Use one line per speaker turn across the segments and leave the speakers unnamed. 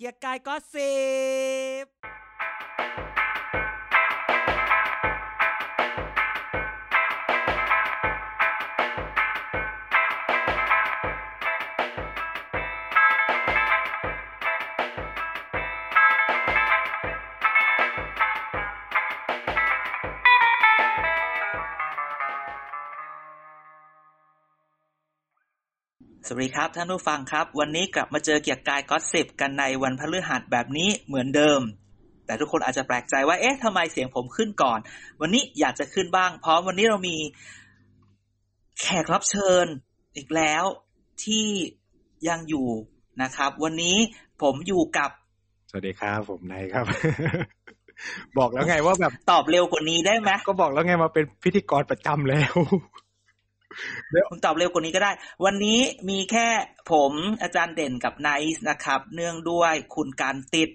เกียร์กายก็สิบ
ดีครับท่านผู้ฟังครับ วันนี้กลับมาเจอเกียร์กายก็สิบกันในวันพฤหัสแบบนี้เหมือนเดิม แต่ทุกคนอาจจะแปลกใจว่าเอ๊ะทำไมเสียงผมขึ้นก่อน วันนี้อยากจะขึ้นบ้างเพราะวันนี้เรามีแขกรับเชิญอีกแล้วที่ยังอยู่นะครับ วันนี้ผมอยู่กับ
สวัสดีครับ ผมนายครับ บอกแล้วไงว่าแบบ
ตอบเร็วกว่านี้ได้ไหม
ก็บอกแล้วไงมาเป็นพิธีกรประจำแล้ว
คุณตอบเร็วกว่านี้ก็ได้ วันนี้มีแค่ผมอาจารย์เด่นกับไนซ์นะครับ เนื่องด้วยคุณการติด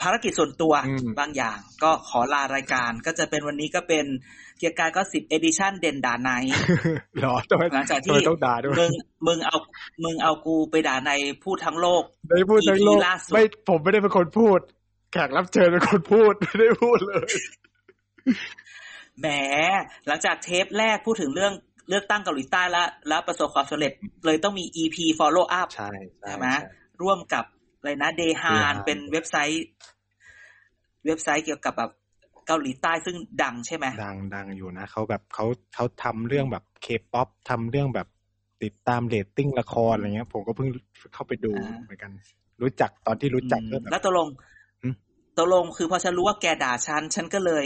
ภารกิจส่วนตัว
อืม
บางอย่าง ก็ขอลารายการก็จะเป็นวันนี้ก็เป็นเกียร์กายก็สิบเอดิชันเด่นด่าไนท์
เหรอทำไม
หลังจาก
ทำ
ที่
ไมต้องด่าด้วย
มึงมึงเอามึงเอากูไปด่าในพูดทั้งโลก
ไม่พูดทั้งโลก
EP ล่าสุด
ไม่ผมไม่ได้เป็นคนพูด แขกรับเชิญเป็นคนพูดไม่ได้พูดเลย
แหมหลังจากเทปแรกพูดถึงเรื่องเลือกตั้งเกาหลีใต้แล้วแล้วประสบความสำเร็จเลยต้องมี EP follow up
ใช่ใช่
ใช่ไหม
ใช่
ร่วมกับอะไรนะเดฮาน
Daehan
เป็นเว็บไซต์ เว็บไซต์เกี่ยวกับแบบเกาหลีใต้ซึ่งดังใช่ไหม
ดังดังอยู่นะเขาแบบเขาเขาทำเรื่องแบบเคป๊อปทำเรื่องแบบติดตามเรตติ้งละครอะไรเงี้ย ผมก็เพิ่งเข้าไปดูเหมือนกัน รู้จักตอนที่รู้จัก
อืม
ก็แบบ
แล้วตกลง
หืม
ตกลงคือพอฉันรู้ว่าแกด่าฉัน ฉันก็เลย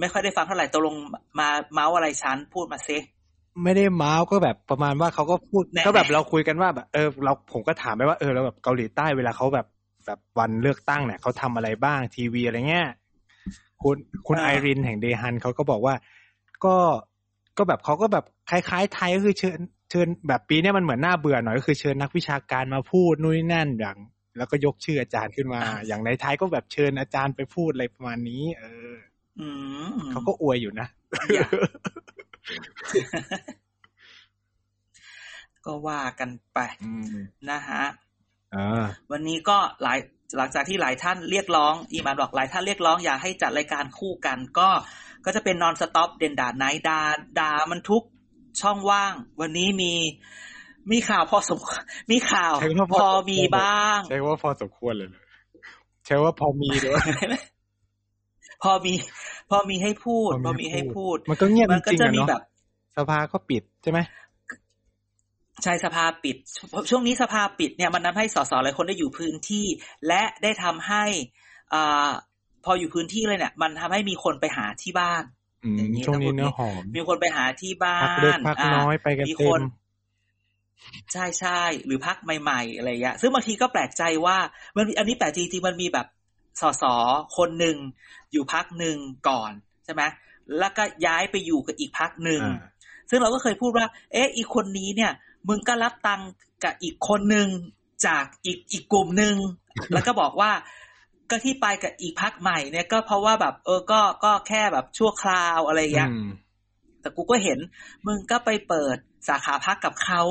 ไม่ค่อยได้ฟังเท่าไหร่ตกลงมาเมาส์อะไรฉันพูดมาซิ
ไม่ได้เมาส์ก็แบบประมาณว่าเขาก็พูด
แหม่
ก็แบบเราคุยกันว่าแบบเออเราผมก็ถามไปว่าเออแล้วแบบเกาหลีใต้เวลาเขาแบบแบบวันเลือกตั้งเนี่ยเขาทำอะไรบ้างทีวีอะไรเงี้ยคุณคุณไอรินแห่งเดฮันเขาก็บอกว่าก็ก็แบบเขาก็แบบคล้ายๆไทยก็คือเชิญเชิญแบบปีเนี้ยมันเหมือนหน้าเบื่อหน่อยก็คือเชิญนักวิชาการมาพูดนู่นนนั่นอย่าง แล้วก็ยกชื่ออาจารย์ขึ้นมา อย่างในไทยก็แบบเชิญอาจารย์ไปพูดอะไรประมาณนี้ เออ
อืม
เขาก็อวยอยู่นะ
อย่าก็ว่ากันไป
อืม
นะฮะ
อ่า
วันนี้ก็หลายหลังจากที่หลายท่านเรียกร้อง อีมานบอกหลายท่านเรียกร้องอยากให้จัดรายการคู่กัน ก็ก็จะเป็น non-stop day and night ดาดามันทุกช่องว่าง วันนี้มีมีข่าวพอสมควรมีข่าว
ใช้คำว่า
พอมีบ้าง
ใช้ว่าพอสมควรเลยเลยใช้ว่าพอมีด้วย
พ อมี พอมีให้พูด พอมีให้พูด
มันก็เงียบ
มันก็
จริงๆ
จะ
อะ
มี
เนาะ
แบบ
สภาก็ปิดใช่ไหม
ใช่สภาปิด ช่วงนี้สภาปิดเนี่ยมันทำให้สสหลายคนได้อยู่พื้นที่ และได้ทำให้อ่าพออยู่พื้นที่เลยเนี่ย มันทำให้มีคนไปหาที่บ้าน
อืม
อย่างนี้
ช่วงนี้
ต้องพูด
เนื้อหอม
มีคนไปหาที่บ้า
พักเล็ก
น
พัก
อ่า
น้อยไปกัน
มี
เต็
ค
ม
นใช่ใช่หรือพักใหม่ ๆ อะไรอย่างเงี้ยซึ่งบางทีก็แปลกใจว่ามันมีอันนี้แปลกจริงๆมันมีแบบ สสคนหนึ่งอยู่พักหนึ่งก่อนใช่ไหมแล้วก็ย้ายไปอยู่กับอีกพักหนึ่ง
อ่า
ซึ่งเราก็เคยพูดว่า เอ๊ะ อีกคนนี้เนี่ย มึงก็รับตังค์กับอีกคนหนึ่งจากอีกอีกกลุ่มหนึ่งแล้วก็บอกว่าก็ที่ไปกับอีกพักใหม่เนี่ยก็เพราะว่าแบบ เออก็ก็แค่แบบชั่วคราวอะไรอย่างเงี้ย
อืม
แต่กูก็เห็น มึงก็ไปเปิดสาขาพักกับเขา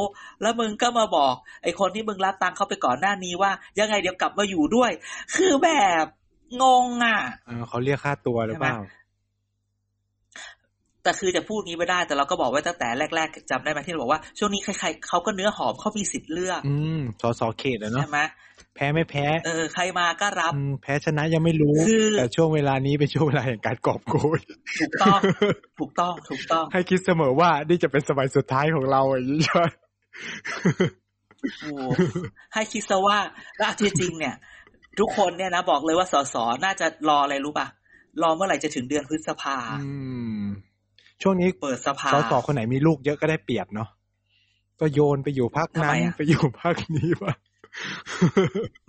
แล้วมึงก็มาบอก ไอ้คนที่มึงรับตังค์เขาไปก่อนหน้านี้ว่า ยังไงเดี๋ยวกลับมาอยู่ด้วย คือแบบงงอะ
เออเขาเรียกค่าตัวหรือเปล่า
แต่คือจะพูดงี้ไม่ได้ แต่เราก็บอกไว้ตั้งแต่แรก ๆจำได้ไหมที่เราบอกว่าช่วงนี้ใครๆเขาก็เนื้อหอมเขามีสิทธิ์เลือก
อืมสสเขตอะเนาะ
ใช่ไหม
แพ้ไม่แพ้
เออ ใครมาก็รับ
อืมแพ้ชนะยังไม่รู้
คือ
แต่ช่วงเวลานี้เป็นช่วงเวลาแห่งการกอบโกย
ถูกต้อง ถูกต้อง ถูกต้อง
ให้คิดเสมอว่านี่จะเป็นสมัยสุดท้ายของเราอย่างนี้ใช่ไหม
โอ้ให้คิดซะว่าแล้วที่จริงเนี่ย ทุกคนเนี่ยนะบอกเลยว่าสสน่าจะรออะไรรู้ป่ะ รอเมื่อไหร่จะถึงเดือนพฤษภา
อืมช่วงนี้
เปิดสภา
สสคนไหนมีลูกเยอะก็ได้เปรียบเนาะก็โยนไปอยู่พัก
ทำไม
นั้น
อะ
ไปอยู่พักนี้ป่ะ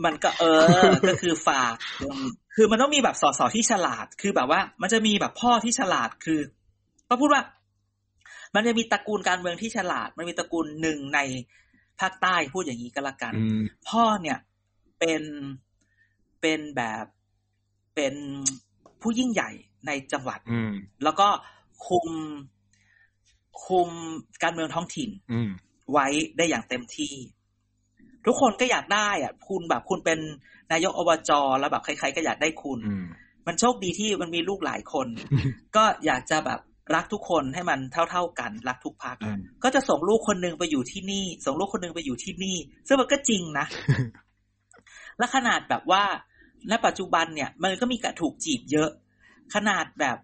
มันก็เออ ก็คือฝากอืมคือมันต้องมีแบบสสที่ฉลาด คือแบบว่า มันจะมีแบบพ่อที่ฉลาด คือก็พูดว่า มันจะมีตระกูลการเมืองที่ฉลาด มันมีตระกูลหนึ่งในภาคใต้พูดอย่างนี้ก็แล้วกัน
อืม
พ่อเนี่ยเป็นเป็นแบบเป็นผู้ยิ่งใหญ่ในจังหวัด
อืม
แล้วก็คุมคุมการเมืองท้องถิ่น
อืม
ไว้ได้อย่างเต็มที่ ทุกคนก็อยากได้อะ คุณแบบคุณเป็นนายกอบจแล้วแบบใครๆก็อยากได้คุณ
อืม
มันโชคดีที่มันมีลูกหลายคน ก็อยากจะแบบรักทุกคนให้มันเท่า ๆกัน รักทุกพัก
อืม
ก็จะส่งลูกคนหนึงไปอยู่ที่นี่ ส่งลูกคนหนึงไปอยู่ที่นี่ ซึ่งมันก็จริงนะและขนาดแบบว่าณปัจจุบันเนี่ย มันก็มีการถูกจีบเยอะ ขนาดแบบ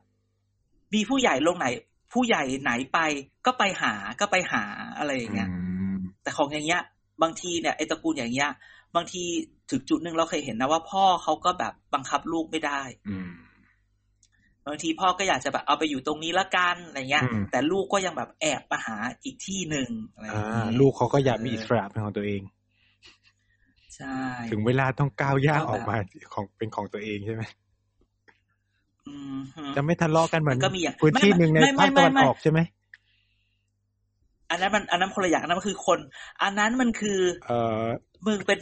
มีผู้ใหญ่ลงไหน ผู้ใหญ่ไหนไป ก็ไปหาก็ไปหาอะไรอย่างเงี้ย
อืม
แต่ของอย่างเงี้ย บางทีเนี่ยไอ้ตระกูลอย่างเงี้ย บางทีถึงจุดหนึ่งเราเคยเห็นนะว่าพ่อเขาก็แบบบังคับลูกไม่ได้
อืม
บางทีพ่อก็อยากจะแบบเอาไปอยู่ตรงนี้ละกันอะไรเงี้ย
อืม
แต่ลูกก็ยังแบบแอบมาหาอีกที่หนึ่งอะไรอย่าง
อ่า
เงี้ย
ลูกเขาก็อยากมีอิสระเป็นของตัวเอง
ใช่
ถึงเวลาต้องก้าวย่าง
ก็แบบ
ออกมาของเป็นของตัวเองใช่ไหม
อืมฮึ
จะไม่ทะเลาะกันเหมือน
มันก็มีอย่าง
พื้นที่
ไม่
หนึ่งใน
ไม่ไม่
ภาคตะวัน
ไม่
ออกใช่ไหม
อันนั้นมันอันนั้นคนละอย่างอันนั้นมันคือคน อันนั้นมันคือ
เอ่อ
มึงเป็น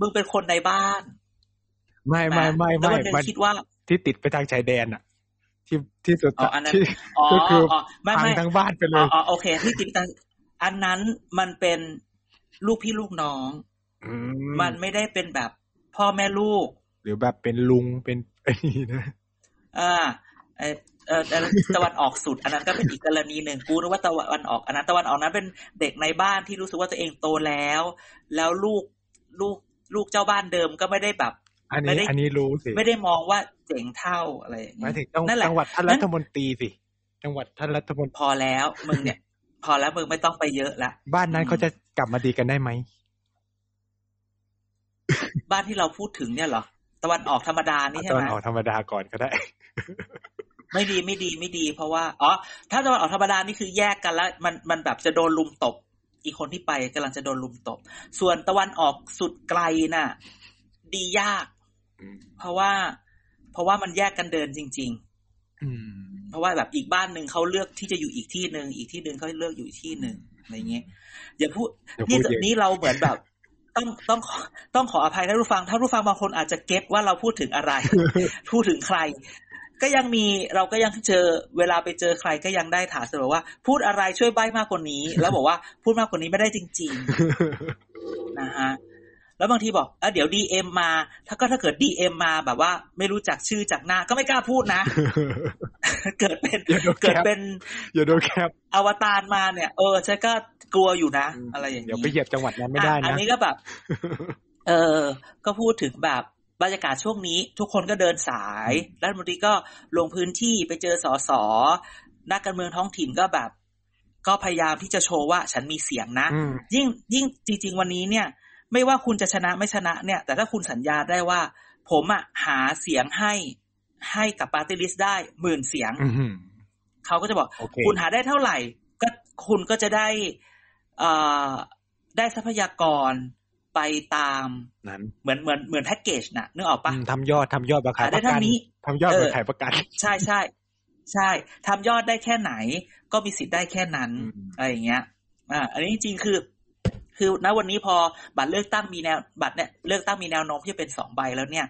มึงเป็นคนในบ้าน
ไม่ไม่ไม่
แล้ว
ไม่
วันหนึ่ง
มัน
คิดว่า
ที่ติดไปทางชายแดนอะที่ที่สุด
อ๋ออันนั้น
ที่
อ๋อ
ก็คืออ
อไม่
พัง
ไม่
ทั้งบ้านไปเล
อ๋อยอ๋อโอเค ที่ติดตังอันนั้นมันเป็นลูกพี่ลูกน้อง
อื
มันไม่ได้เป็นแบบพ่อแม่ลูก
หรือแบบเป็นลุงเป็นไอ้นี่นะ
อ่าเออ เอออันนั้นตะวันออกสุด อันนั้นก็เป็นอีกกรณีหนึ่งกูนึกว่าตะวันออก อันนั้นตะวันออกนั้นเป็นเด็กในบ้านที่รู้สึกว่าตัวเองโตแล้ว แล้วลูกลูกลูกเจ้าบ้านเดิมก็ไม่ได้แบบ
อัน
ไม่
นี้
ได้
อันนี้รู้สิ
ไม่ได้มองว่าเจ๋งเท่าอะไรอย่าง
หมาย
เงี้ย
ถึงจัง
นั่นแหละ
จังหวัดท่าน
นั่
รั
น
ฐมนตรีสิจังหวัดท่านรัฐมนตรี
พอแล้วมึงเนี่ย พอแล้วมึงไม่ต้องไปเยอะละ
บ้านนั้น
อืม
เขาจะกลับมาดีกันได้ไหม
บ้านที่เราพูดถึงเนี่ยเหรอตะวันออกธรรมดานี่ใช่
ตอ
ไห
น
ม
ออกธรรมดาก่อนก็ได้
ไม่ดีไม่ดีไม่ดี เพราะว่าอ๋อถ้าตะวันออกธรรมดานี่คือแยกกันแล้ว มันมันแบบจะโดนลุมตบ อีกคนที่ไปกำลังจะโดนลุมตบ ส่วนตะวันออกสุดไกลน่ะ ดียาก
อืม
เพราะว่า เพราะว่ามันแยกกันเดินจริง
อืม
ๆเพราะว่าแบบอีกบ้านหนึ่งเขาเลือกที่จะอยู่อีกที่หนึ่งอีกที่หนึ่งเขาเลือกอยู่อีกที่หนึ่งอะไรเงี้ยอย่าพูด
เดี๋ยว
นี่
พูดเยอะ
นี่เราเหมือนแบบต้องต้องขอต้องขออภัยท่านผู้ฟังท่านผู้ฟังบางคนอาจจะเก็ตว่าเราพูดถึงอะไร พูดถึงใคร ก็ยังมีเราก็ยังเจอเวลาไปเจอใครก็ยังได้ถามเสมอว่า พูดอะไรช่วยใบ้มากกว่านี้ แล้วบอกว่าพูดมากกว่านี้ไม่ได้จริง ๆ นะฮะแล้วบางทีบอกเออเดี๋ยว DM มา ถ้าก็ถ้าเกิด DM มาแบบว่า ไม่รู้จักชื่อจากหน้า ก็ไม่กล้าพูดนะ เกิดเป็น
อย่าโดนแคป
เกิดเป็น
อย่าโดน cap
อวตารมาเนี่ย เออฉันก็กลัวอยู่นะ อะไรอย่าง
เดี๋ยว
นี้
ไปเหยียบจังหวัดนั้นไม่ได้
อะอั
นะ
นนี้ก็แบบ เออ ก็พูดถึงแบบ บรรยากาศช่วงนี้ทุกคนก็เดินสาย รัฐมนตรีก็ลงพื้นที่ไปเจอสอสอนักการเมืองท้องถิ่นก็แบบ ก็พยายามที่จะโชว์ว่าฉันมีเสียงนะ
อืม
ยิ่งยิ่งจริง ๆ วันนี้เนี่ย ไม่ว่าคุณจะชนะไม่ชนะเนี่ย แต่ถ้าคุณสัญญาได้ว่า ผมอะหาเสียงให้ให้กับปาร์ตี้ลิสต์ได้หมื่นเสียง
อืม
เขาก็จะบอก
โอเค
คุณหาได้เท่าไหร่ ก็คุณก็จะได้เอ่อได้ทรัพยากร ไปตาม
นั้น
เหมือนเหมือนเหมือนแพ็กเกจน่ะนึกออกปะ
อืมทำยอดทำยอดมาขาย
หา
ป
ได้
ระกัน
เท่านี้
ทำยอด
เออ
มาขายประกัน
ใช่ใช่ใช่ทำยอดได้แค่ไหน ก็มีสิทธิ์ได้แค่นั้น
อืม
อะไรอย่างเงี้ย อ่า อันนี้จริงๆคือ คือณวันนี้พอบัตรเลือกตั้งมีแนวบัตรเนี่ยเลือกตั้งมีแนวโน้มที่จะเป็นสองใบแล้วเนี่ย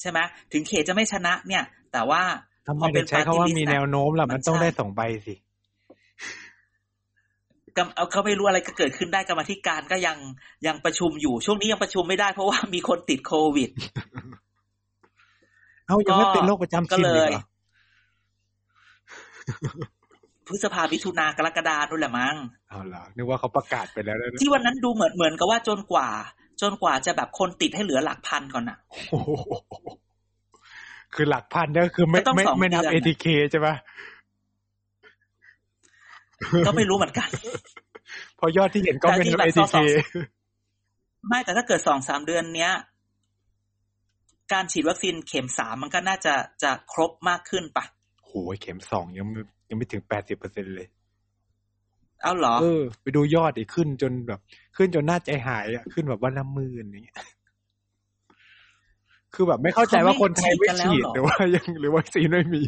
ใช่ไหมถึงเขตจะไม่ชนะเนี่ย แต่ว่า
ทำไม
พอ
ถึงใช้คาว่ามีแนวโน้มล่ะ
มั
มันนต้อง
ใช่
ได้สองใบสิ
กำ เอาเขาไม่รู้อะไรก็เกิดขึ้นได้กรรมาธิการก็ยังยังประชุมอยู่ ช่วงนี้ยังประชุมไม่ได้เพราะว่ามีคนติดโควิด
เอายังไม่
ก็
เป็นโรคประจำ
ก็
ถิ่น
เล
เลย
ย
เหรอ
พฤษภามิถุนากรกฎานู่นแหละมั้ง
เอาเหรอนึกว่าเขาประกาศไปแล้วนะ
ที่วันนั้นดูเหมือนเหมือนกับว่าจนกว่า จนกว่าจะแบบคนติดให้เหลือหลักพันก่อนอะ
โอ้โหคือหลักพันเนี่ยคือไม่
ก็ต้อง
ไม่
สอง
ไม่นับ
เดือน
เอ
น่ะ
ทีเคใช่ปะ
ก็ไม่รู้เหมือนกัน
เพอยอดที่เห็นก็เป็น
แต่ที่แบบ
เอทีเค
สองไม่แต่ถ้าเกิดสองสามเดือนเนี้ย การฉีดวัคซีนเข็มสามมันก็น่าจะจะครบมากขึ้นปะ
โหยเข็มสองยังไม่ยังไม่ถึงแปดสิบเปอร์เซ็นเลย
เอาเหรอ
เออไปดูยอดอีกขึ้นจนแบบ ขึ้นจนน่าใจหายอะขึ้นแบบวันละหมื่นอย่างเงี้ยคือแบบไม่เข้าใจว่าคนไทยไม่ฉีดหรือว่ายังหรือวัคซีนไม่มี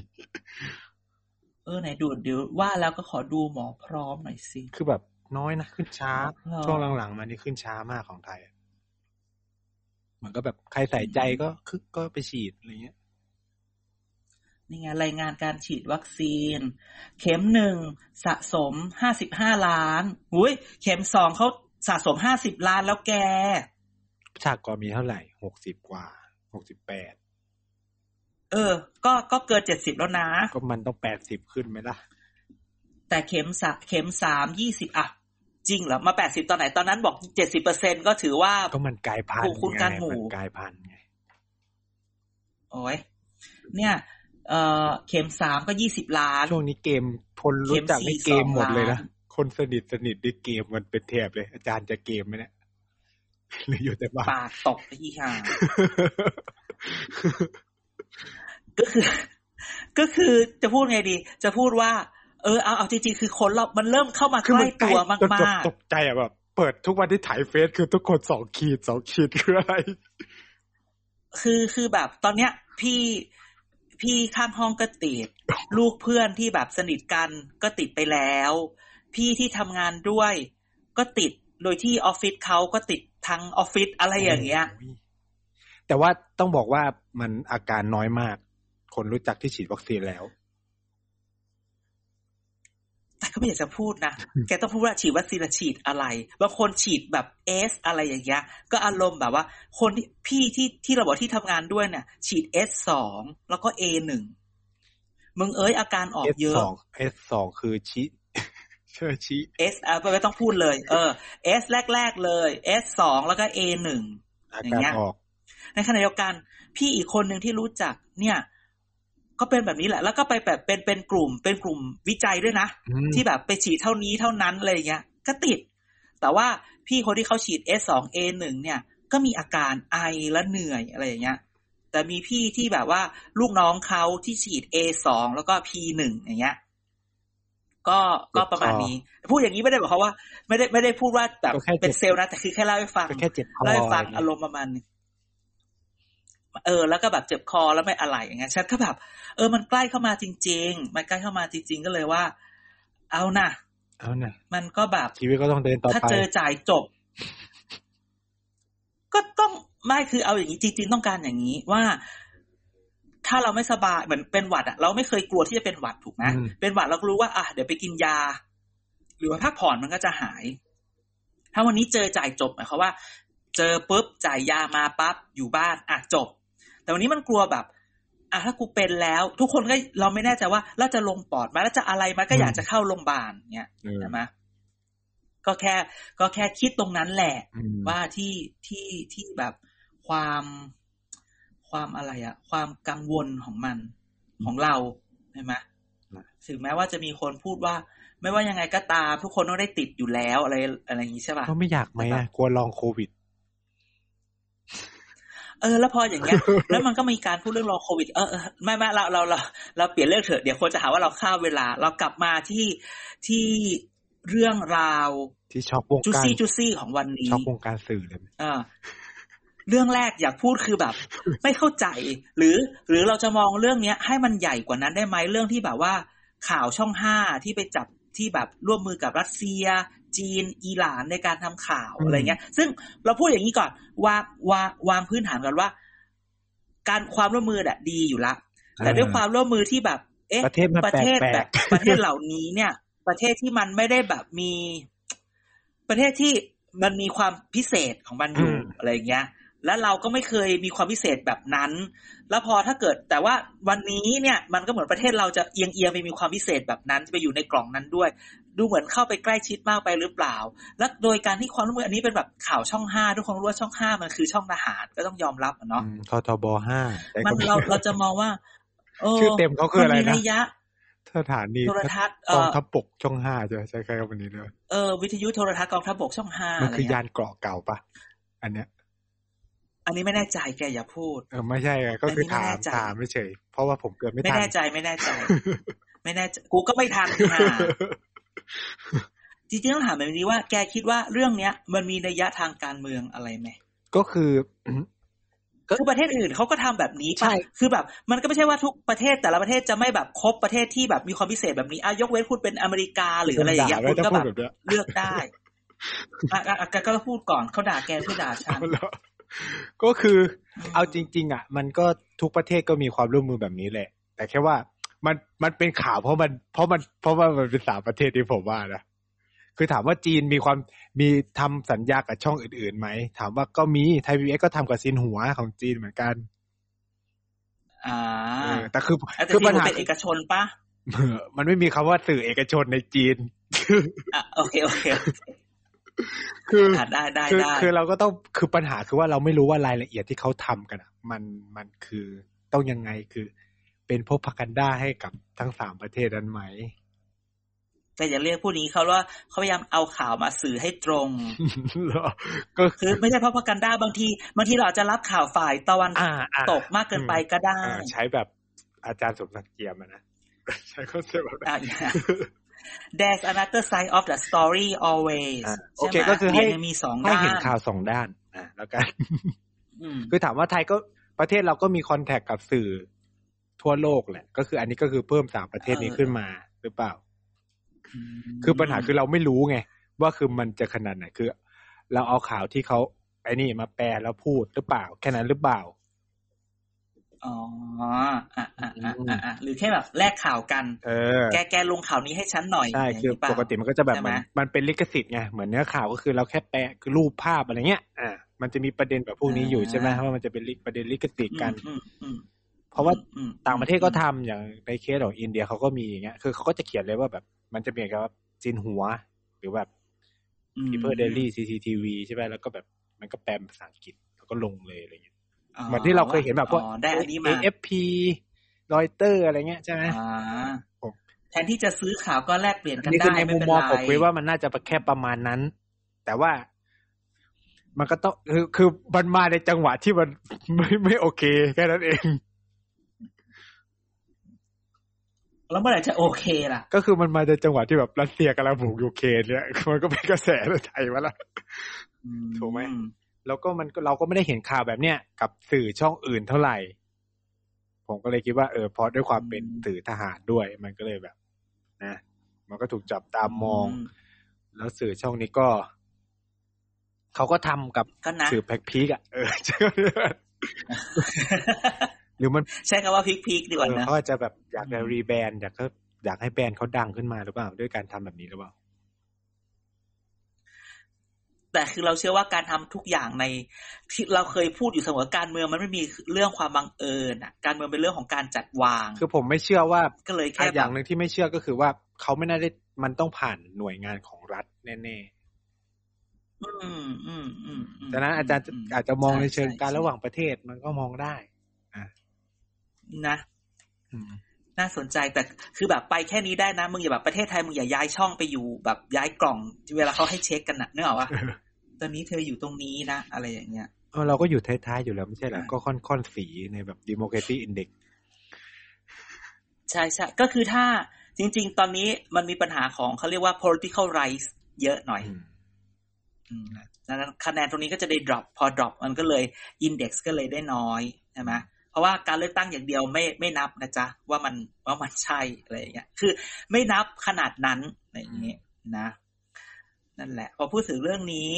เออไหนดูเดี๋ยวว่าแล้วก็ขอดูหมอพร้อมหน่อยสิ
คือแบบน้อยนะขึ้นช้า
หรอ
ช่วงหลังๆมานี่ขึ้นช้ามากของไทยอะเหมือนก็แบบใครใส่ใจก็คือก็ไปฉีดอะไรเงี้ย
นี่ไงรายงานการฉีดวัคซีน เข็มหนึ่งสะสมห้าสิบห้าล้านอุ้ยเข็มสองเขาสะสมห้าสิบล้านแล้วแก
ประชากรมีเท่าไหร่หกสิบกว่าหกสิบแปด
เออ ก็ก็เกินเจ็ดสิบแล้วนะ
ก็มันต้องแปดสิบขึ้นไหมล่ะ
แต่เข็มสามเข็มสามยี่สิบอะ จริงเหรอ มาแปดสิบตอนไหน ตอนนั้นบอกเจ็ดสิบเปอร์เซ็นก็ถือว่า
ก็มันกลายพัน
ภู
ธุ์
มิคุ้มกันหมู่
ไงมันกลายพันธุ์ไง
โอ้ยเนี่ย เอ่อเข็มสามก็ยี่สิบล้าน
ช่วงนี้เกมคนรู้จัก
เข็มสี่
ไม่เกมหมดเลยนะ
สองล้าน
คนสนิทสนิทด้วยเกมมันเป็นแถบเลย อาจารย์จะเกมไหมเนี่ยหรืออยู่แต่บ้าน
ปากตกไปที่ห่า ก็คือ ก็คือจะพูดไงดี จะพูดว่า เออเอาเอาจริงๆคือคนเรา มันเริ่มเข้ามา
คือ
ใก
มั
ล้
นใกล้
ตัว
จนแบบ
มาก
ตกใจอะแบบเปิดทุกวันที่ถ่ายเฟซคือทุกคนสองขีดสองขีดคืออะไร
ๆคือคือแบบตอนเนี้ย พี่พี่ข้างห้องก็ติด ลูกเพื่อนที่แบบสนิทกันก็ติดไปแล้ว พี่ที่ทำงานด้วย ก็ติดโดยที่ออฟฟิศเขาก็ติดทั้งออฟฟิศอะไรอย่างเงี้ย
แต่ว่าต้องบอกว่ามันอาการน้อยมาก คนรู้จักที่ฉีดวัคซีนแล้ว
แต่ก็ไม่อยากจะพูดนะ แกต้องพูดว่าฉีดวัคซีนอะฉีดอะไรบางคนฉีดแบบเอสอะไรอย่างเงี้ย ก็อารมณ์แบบว่า คนที่พี่ที่ที่เราบอกที่ทำงานด้วยเนี่ยฉีดเอสสองแล้วก็เอหนึ่งมึงเอ้ยอาการออก
S
เย
ส
อะ
อง S สองคือชิเชื่อชิ
เอสอะไม่ต้องพูดเลย เออเอสแรก ๆ เลยเอสสองแล้วก็เอหนึ่ง
อา
อย่าง
การ
เงี้ย
ออก
ในขณะเดียวกัน พี่อีกคนหนึ่งที่รู้จัก เนี่ย ก็เป็นแบบนี้แหละ แล้วก็ไปแบบเป็นเป็นกลุ่ม เป็นกลุ่มวิจัยด้วยนะ
อืม
ที่แบบไปฉีดเท่านี้เท่านั้นอะไรอย่างเงี้ย ก็ติด แต่ว่าพี่คนที่เขาฉีด S2A1 เนี่ย ก็มีอาการไอและเหนื่อยอะไรอย่างเงี้ย แต่มีพี่ที่แบบว่าลูกน้องเขาที่ฉีด A2 แล้วก็ P1 อย่างเงี้ย ก็ก็ประมาณนี้ พูดอย่างนี้ไม่ได้บอกเขามว่า ไม่ได้ไม่ได้พูดว่าแบบ
ก็แค่
เป็น
เจ็บ
เซลล์นะ แต่คือแค่เล่าให้ฟัง
ก็แค่เจ็บคอ
เล่าให้ฟัง
อะไร
อารมณ์ประมาณนึง เออ แล้วก็แบบเจ็บคอแล้วไม่อะไรอย่างเงี้ยฉันก็แบบ เออ มันใกล้เข้ามาจริง ๆ มันใกล้เข้ามาจริง ๆ ก็เลยว่า เอานะ
เอาน่ะ
มันก็แบบ
ชีวิตก็ต้องเดินต่อ
ถ้า
ไป
เจอจ่ายจบ ก็ต้องไม่คือเอาอย่างนี้จริง ๆ ต้องการอย่างนี้ว่าถ้าเราไม่สบายเหมือนเป็นหวัดอะเราไม่เคยกลัวที่จะเป็นหวัดถูกไหม
อืม
เป็นหวัดเราก็รู้ว่าอะเดี๋ยวไปกินยา หรือว่าพักผ่อนมันก็จะหาย ถ้าวันนี้เจอจ่ายจบหมายความว่า เจอปุ๊บจ่ายยามาปั๊บอยู่บ้านอะจบ แต่วันนี้มันกลัวแบบอะถ้ากูเป็นแล้ว ทุกคนก็เราไม่แน่ใจว่าเราจะลงปอดไหมแล้วจะอะไรไหมก็อยากจะเข้าโรงพยาบาลเนี่ย
เออ
ใช่ไหมก็แค่ ก็แค่คิดตรงนั้นแหละ
อืม
ว่าที่ที่ที่แบบความความอะไรอะความกังวลของมันของเราใช่ไหมถึงแม้ว่าจะมีคนพูดว่า ไม่ว่ายังไงก็ตาม ทุกคนต้องได้ติดอยู่แล้วอะไรอะไรอย่างนี้ใช่ป่ะ
ก็ไม่อยากไหมอะกลัวลองโควิด
เออแล้วพออย่างเงี้ยแล้วมันก็มีการพูดเรื่องรองโควิดเออเออไม่ไม่เราเราเราเราเปลี่ยนเรื่องเถอะเดี๋ยวคนจะหาว่าเราฆ่าเวลา เรากลับมาที่ที่เรื่องราว
ที่ช็อกวง
จุ
การ
ซี่จุซี่ของวันนี้
ช็อกวงการสื่อเลย
อ่าเรื่องแรกอยากพูดคือแบบ ไม่เข้าใจ หรือ หรือเราจะมองเรื่องเนี้ย ให้มันใหญ่กว่านั้นได้ไหมเรื่องที่แบบว่าข่าวช่องห้าที่ไปจับ ที่แบบร่วมมือกับรัสเซีย จีน อิหร่านในการทำข่าว
อืม
อะไรเงี้ย ซึ่งเราพูดอย่างนี้ก่อนวางวางวางพื้นฐานกันว่า การความร่วมมือน่ะดีอยู่ละ แต่ด้วยความร่วมมือที่แบบ เอ๊ะ
ประเทศมัน
ประเทศ
แปล
แบ
ก
บ
ๆ
ประเทศเหล่านี้เนี่ย ประเทศที่มันไม่ได้แบบมี ประเทศที่มันมีความพิเศษของมันอยู่
อืม
อะไรอย่างเงี้ย แล้วเราก็ไม่เคยมีความพิเศษแบบนั้น แล้วพอถ้าเกิดแต่ว่าวันนี้เนี่ยมันก็เหมือนประเทศเราจะเอียงเอียงไปมีความพิเศษแบบนั้นจะไปอยู่ในกล่องนั้นด้วย ดูเหมือนเข้าไปใกล้ชิดมากไปหรือเปล่า และโดยการที่ความร่วมมืออันนี้เป็นแบบข่าวช่องห้าทุกคนรู้ว่าช่องห้ามันคือช่องทหารก็ต้องยอมรับอะเนาะ
อืมททบห้าแต่
มัน
ก็
เราเราจะมองว่าเออ
ชื่อเต็มเขาคืออะไร
มันมี
นะ
นัยยะ
สถานี
โทรทัศน์เอ่
ก
อ
องทัพบกช่องห้าจะใช้ใครกับวันนี้เลย
เออวิทยุโทรทัศน์กองทัพบกช่องห้า
มัน
อะไร
คือ
เงี้
ยายนเกราะเก่าปะอันเนี้ย
อันนี้ไม่แน่ใจแกอย่าพูด
เออไม่ใช่ไงก็คือ
อันนี้ไม่
ถา
แน่
ม
ใจ
ถามไม่เฉยเพราะว่าผมเกิดไม่
ไม่
ทัน
แน่ใจไม่แน่ใจ ไม่แน่ใจกูก็ไม่ทันค่ะจริงๆต้องถามแบบนี้ว่าแกคิดว่าเรื่องเนี้ย มันมีนัยยะทางการเมืองอะไรไหม
ก็คืออืม
คือประเทศอื่นเขาก็ทำแบบนี้ปะ
ใช่
คือแบบ มันก็ไม่ใช่ว่าทุกประเทศแต่ละประเทศจะไม่แบบครบประเทศที่แบบมีความพิเศษแบบนี้อะยกเว้นพูดเป็นอเมริกาหรืออะไรอย่างเงี้ย
ด่า
คุณ
ถ้า
ก็
พู
แบ
ด
บ
แบบเนี้ย
เลือกได้อะอะอะแกก็พูดก่อนเขาด่าแกช่วยด่าฉัน
เอาแล้ว ก็คือเอาจริง ๆ อะ มันก็ทุกประเทศก็มีความร่วมมือแบบนี้แหละ แต่แค่ว่ามันมันเป็นข่าวเพราะมัน เพราะมันเพราะว่ามันเป็นสามประเทศที่ผมว่านะคือถามว่าจีนมีความมีทำสัญญากับช่องอื่นๆไหม ถามว่าก็มีไทยพีบีก็ทำกับซินหัวของจีนเหมือนกัน
อ่า
เออแต่คือ
แต่
คือ
ที่
ปัญ
หนู
หา
เป็นเอกชนปะ
เออมันไม่มีคำว่าสื่อเอกชนในจีน
อะโอเคโอเคโอเค
คือ
อะได้ได้
คือ
ได้
คือเราก็ต้องคือปัญหาคือว่าเราไม่รู้ว่ารายละเอียดที่เขาทำกันอะ มันมันคือต้องยังไงคือ เป็นพวกพักันด้าให้กับทั้งสามประเทศนั้นไหม
แต่อย่าเรียกผู้นี้เขาว่าเขาพยายามเอาข่าวมาสื่อให้ตรง
เหรอก็
คือไม่ใช่ propaganda บางทีบางทีเราอาจจะรับข่าวฝ่ายตะวัน
อ่าอ่า
ตกมากเกินไปก็ได้
อ่าใช้แบบอาจารย์สมศักดิ์เจียมอะนะใช้ concept แบบนั้น
อะอย่าง There's another side of the story always
อ่าโอ
ใช่
เค
ไหม
ก็คือให้
เรียนยังมีสอง
ให้
ด้าน
เห็นข่าวสองด้านอ่าแล้วกัน
อืม
คือถามว่าไทยก็ประเทศเราก็มี contact กับสื่อทั่วโลกแหละ ก็คืออันนี้ก็คือเพิ่มสามประเทศนี้ขึ้นมาหรือเปล่า คือปัญหาคือเราไม่รู้ไง ว่าคือมันจะขนาดไหนคือ เราเอาข่าวที่เขาไอ้นี่มาแปลแล้วพูดหรือเปล่า แค่นั้นหรือเปล่า
อ๋ออะอะอะอะอะหรือแค่แบบแลกข่าวกัน
เออ
แกแกลงข่าวนี้ให้ฉันหน่อย
ใช่
ย่าง
คือ
นี้เปล่า
ปกติมันก็จะแบบ
ใช่
เห
ไหม
มือนมันเป็นลิขสิทธิ์ไง เหมือนเนื้อข่าวก็คือเราแค่แปลคือรูปภาพอะไรเงี้ย อ่ามันจะมีประเด็นแบบพวกนี้อยู่ใช่ไหมว่ามันจะเป็นลิขประเด็นลิขสิทธิ์กัน
อืมอืม
เพราะว่า
อืม
ต่างประเทศก็ทำอย่างในเคสของอินเดียเขาก็มีอย่างเงี้ย คือเขาก็จะเขียนเลยว่าแบบ มันจะมีกับว่าจินหัว หรือแบบ
อืม
People Daily CCTV ใช่ไหมแล้วก็แบบมันก็แปลเป็นภาษาอังกฤษแล้วก็ลงเลยอะไรเงี้ย เหมือนที่เราเคยเห็นแบบพวก
อ๋อได้อันนี้มา
AFP รอยเตอร์อะไรเงี้ยใช่ไหม
อ่า
ผม
แทนที่จะซื้อข่าวก็แลกเปลี่ยน
อั
กันน
นี้
ได้
คือใน
ไม่
มุม
เป็น
มอง
ไร
ผมคิดว่ามันน่าจะแค่ประมาณนั้น แต่ว่ามันก็ต้องคือคือมันมาในจังหวะที่มันไม่ไม่โอเคแค่นั้นเอง
แล้วเมื่อไหร่จะโอเคล่ะ
ก็คือมันมาในจังหวะที่แบบรัสเซียกำลังบุกยูเครนเนี่ยมันก็เป็นกระแสในไทยมาแล้ว
อื
ถูกไหม แล้วก็มันก็เราก็ไม่ได้เห็นข่าวแบบเนี้ยกับสื่อช่องอื่นเท่าไหร่ ผมก็เลยคิดว่าเออเพราะด้วยความเป็นสื่อทหารด้วย มันก็เลยแบบ นะ มันก็ถูกจับตามมอง แล้วสื่อช่องนี้ก็เขาก็ทำกับ
ก็นะ
สื่อแพ็กพีกอะเออหรือมัน
ใช้คำว่าพิกพิกดีกว่า
เออ
นะ
เขาอาจจะแบบอยากจะ
อืม
รีแบรนด์อยากก็อยากให้แบรนด์เขาดังขึ้นมาหรือเปล่า ด้วยการทำแบบนี้หรือเปล่า
แต่คือเราเชื่อว่าการทำทุกอย่างในที่เราเคยพูดอยู่เสมอการเมืองมันไม่มีเรื่องความบังเอิญอะ การเมืองเป็นเรื่องของการจัดวาง
คือผมไม่เชื่อว่า
ก็เลย
อะ
แค่
อ
แบ
ย่า
บ
งหนึ่งที่ไม่เชื่อก็คือว่าเขาไม่น่าได้มันต้องผ่านหน่วยงานของรัฐแน่
อืมอืมอืมอืม
ๆดังนั้นอาจารย์
ม
อาจจะมองในเชิง
ช่
การ
ใช่
ระหว่างประเทศมันก็มองได้
นะ
อืม
น่าสนใจแต่คือแบบไปแค่นี้ได้นะ มึงอย่าแบบประเทศไทยมึงอย่าย้ายช่องไปอยู่แบบย้ายกล่องเวลาเขาให้เช็คกันนะเนกอะวะ ตอนนี้เธออยู่ตรงนี้นะ อะไรอย่างเงี้ย
เออเราก็อยู่ท้ายๆอยู่แล้วไม่ใช่เหรอ
ใช่
ก็ค่อนค่อนสีในแบบ democracy index
ใช่ใช่ก็คือถ้าจริง ๆ ตอนนี้มันมีปัญหาของเขาเรียกว่า political rights เยอะหน่อย
อืม
อืมดังนั้นคะแนนตรงนี้ก็จะได้ drop พอ drop มันก็เลย index ก็เลยได้น้อยใช่ไหมเพราะว่าการเลือกตั้งอย่างเดียวไม่ไม่นับนะจ๊ะว่ามันว่ามันใช่อะไรอย่างเงี้ย คือไม่นับขนาดนั้นอะไรอย่างเงี้ยนะ นั่นแหละ พอพูดถึงเรื่องนี้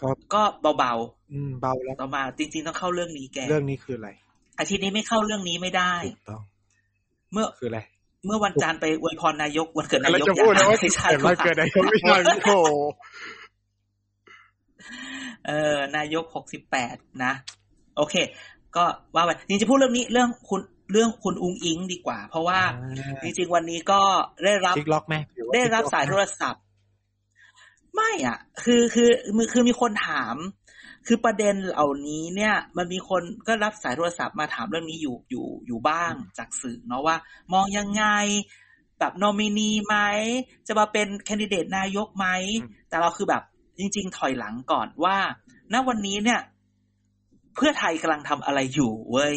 ก็
ก็เบา
อืมเบาแล้ว
ๆต่อมาจริง ๆ ต้องเข้าเรื่องนี้แก
เรื่องนี้คืออะไร
อาทิตย์นี้ไม่เข้าเรื่องนี้ไม่ได้
ถูกต้อง
เมื่อ
คืออะไร
เมื่อวันจันทร์ไปอวยพรนายกวันเกิดนา
แล้ว
ยก
จะพูดนะว่า
ไม่ใช่
เกิดมาเกิดอะไรก็ไม่ใช่โอ้โห
เออนายกหกสิบแปดนะ โอเค ก็ว่าไปจริงๆจะพูดเรื่องนี้เรื่องคุณ เรื่องคุณอุงอิงดีกว่า เพราะว่าจริงๆวันนี้ก็ได้รับ
คลิกล็อกไหมหอว่า
ได้รับ
คลิกล็อก
สายโทรศัพท์ ไม่อะคือคือคือคือมีคนถาม คือประเด็นเหล่านี้เนี่ย มันมีคนก็รับสายโทรศัพท์มาถามเรื่องนี้อยู่อยู่อยู่บ้างจากสื่อเนาะว่า มองยังไงแบบนอมินีไหมจะมาเป็นแคนดิเดตนายกไหมแต่เราคือแบบจริง ๆ ถอยหลังก่อนว่า ณวันนี้เนี่ย เพื่อไทยกำลังทำอะไรอยู่เว้ย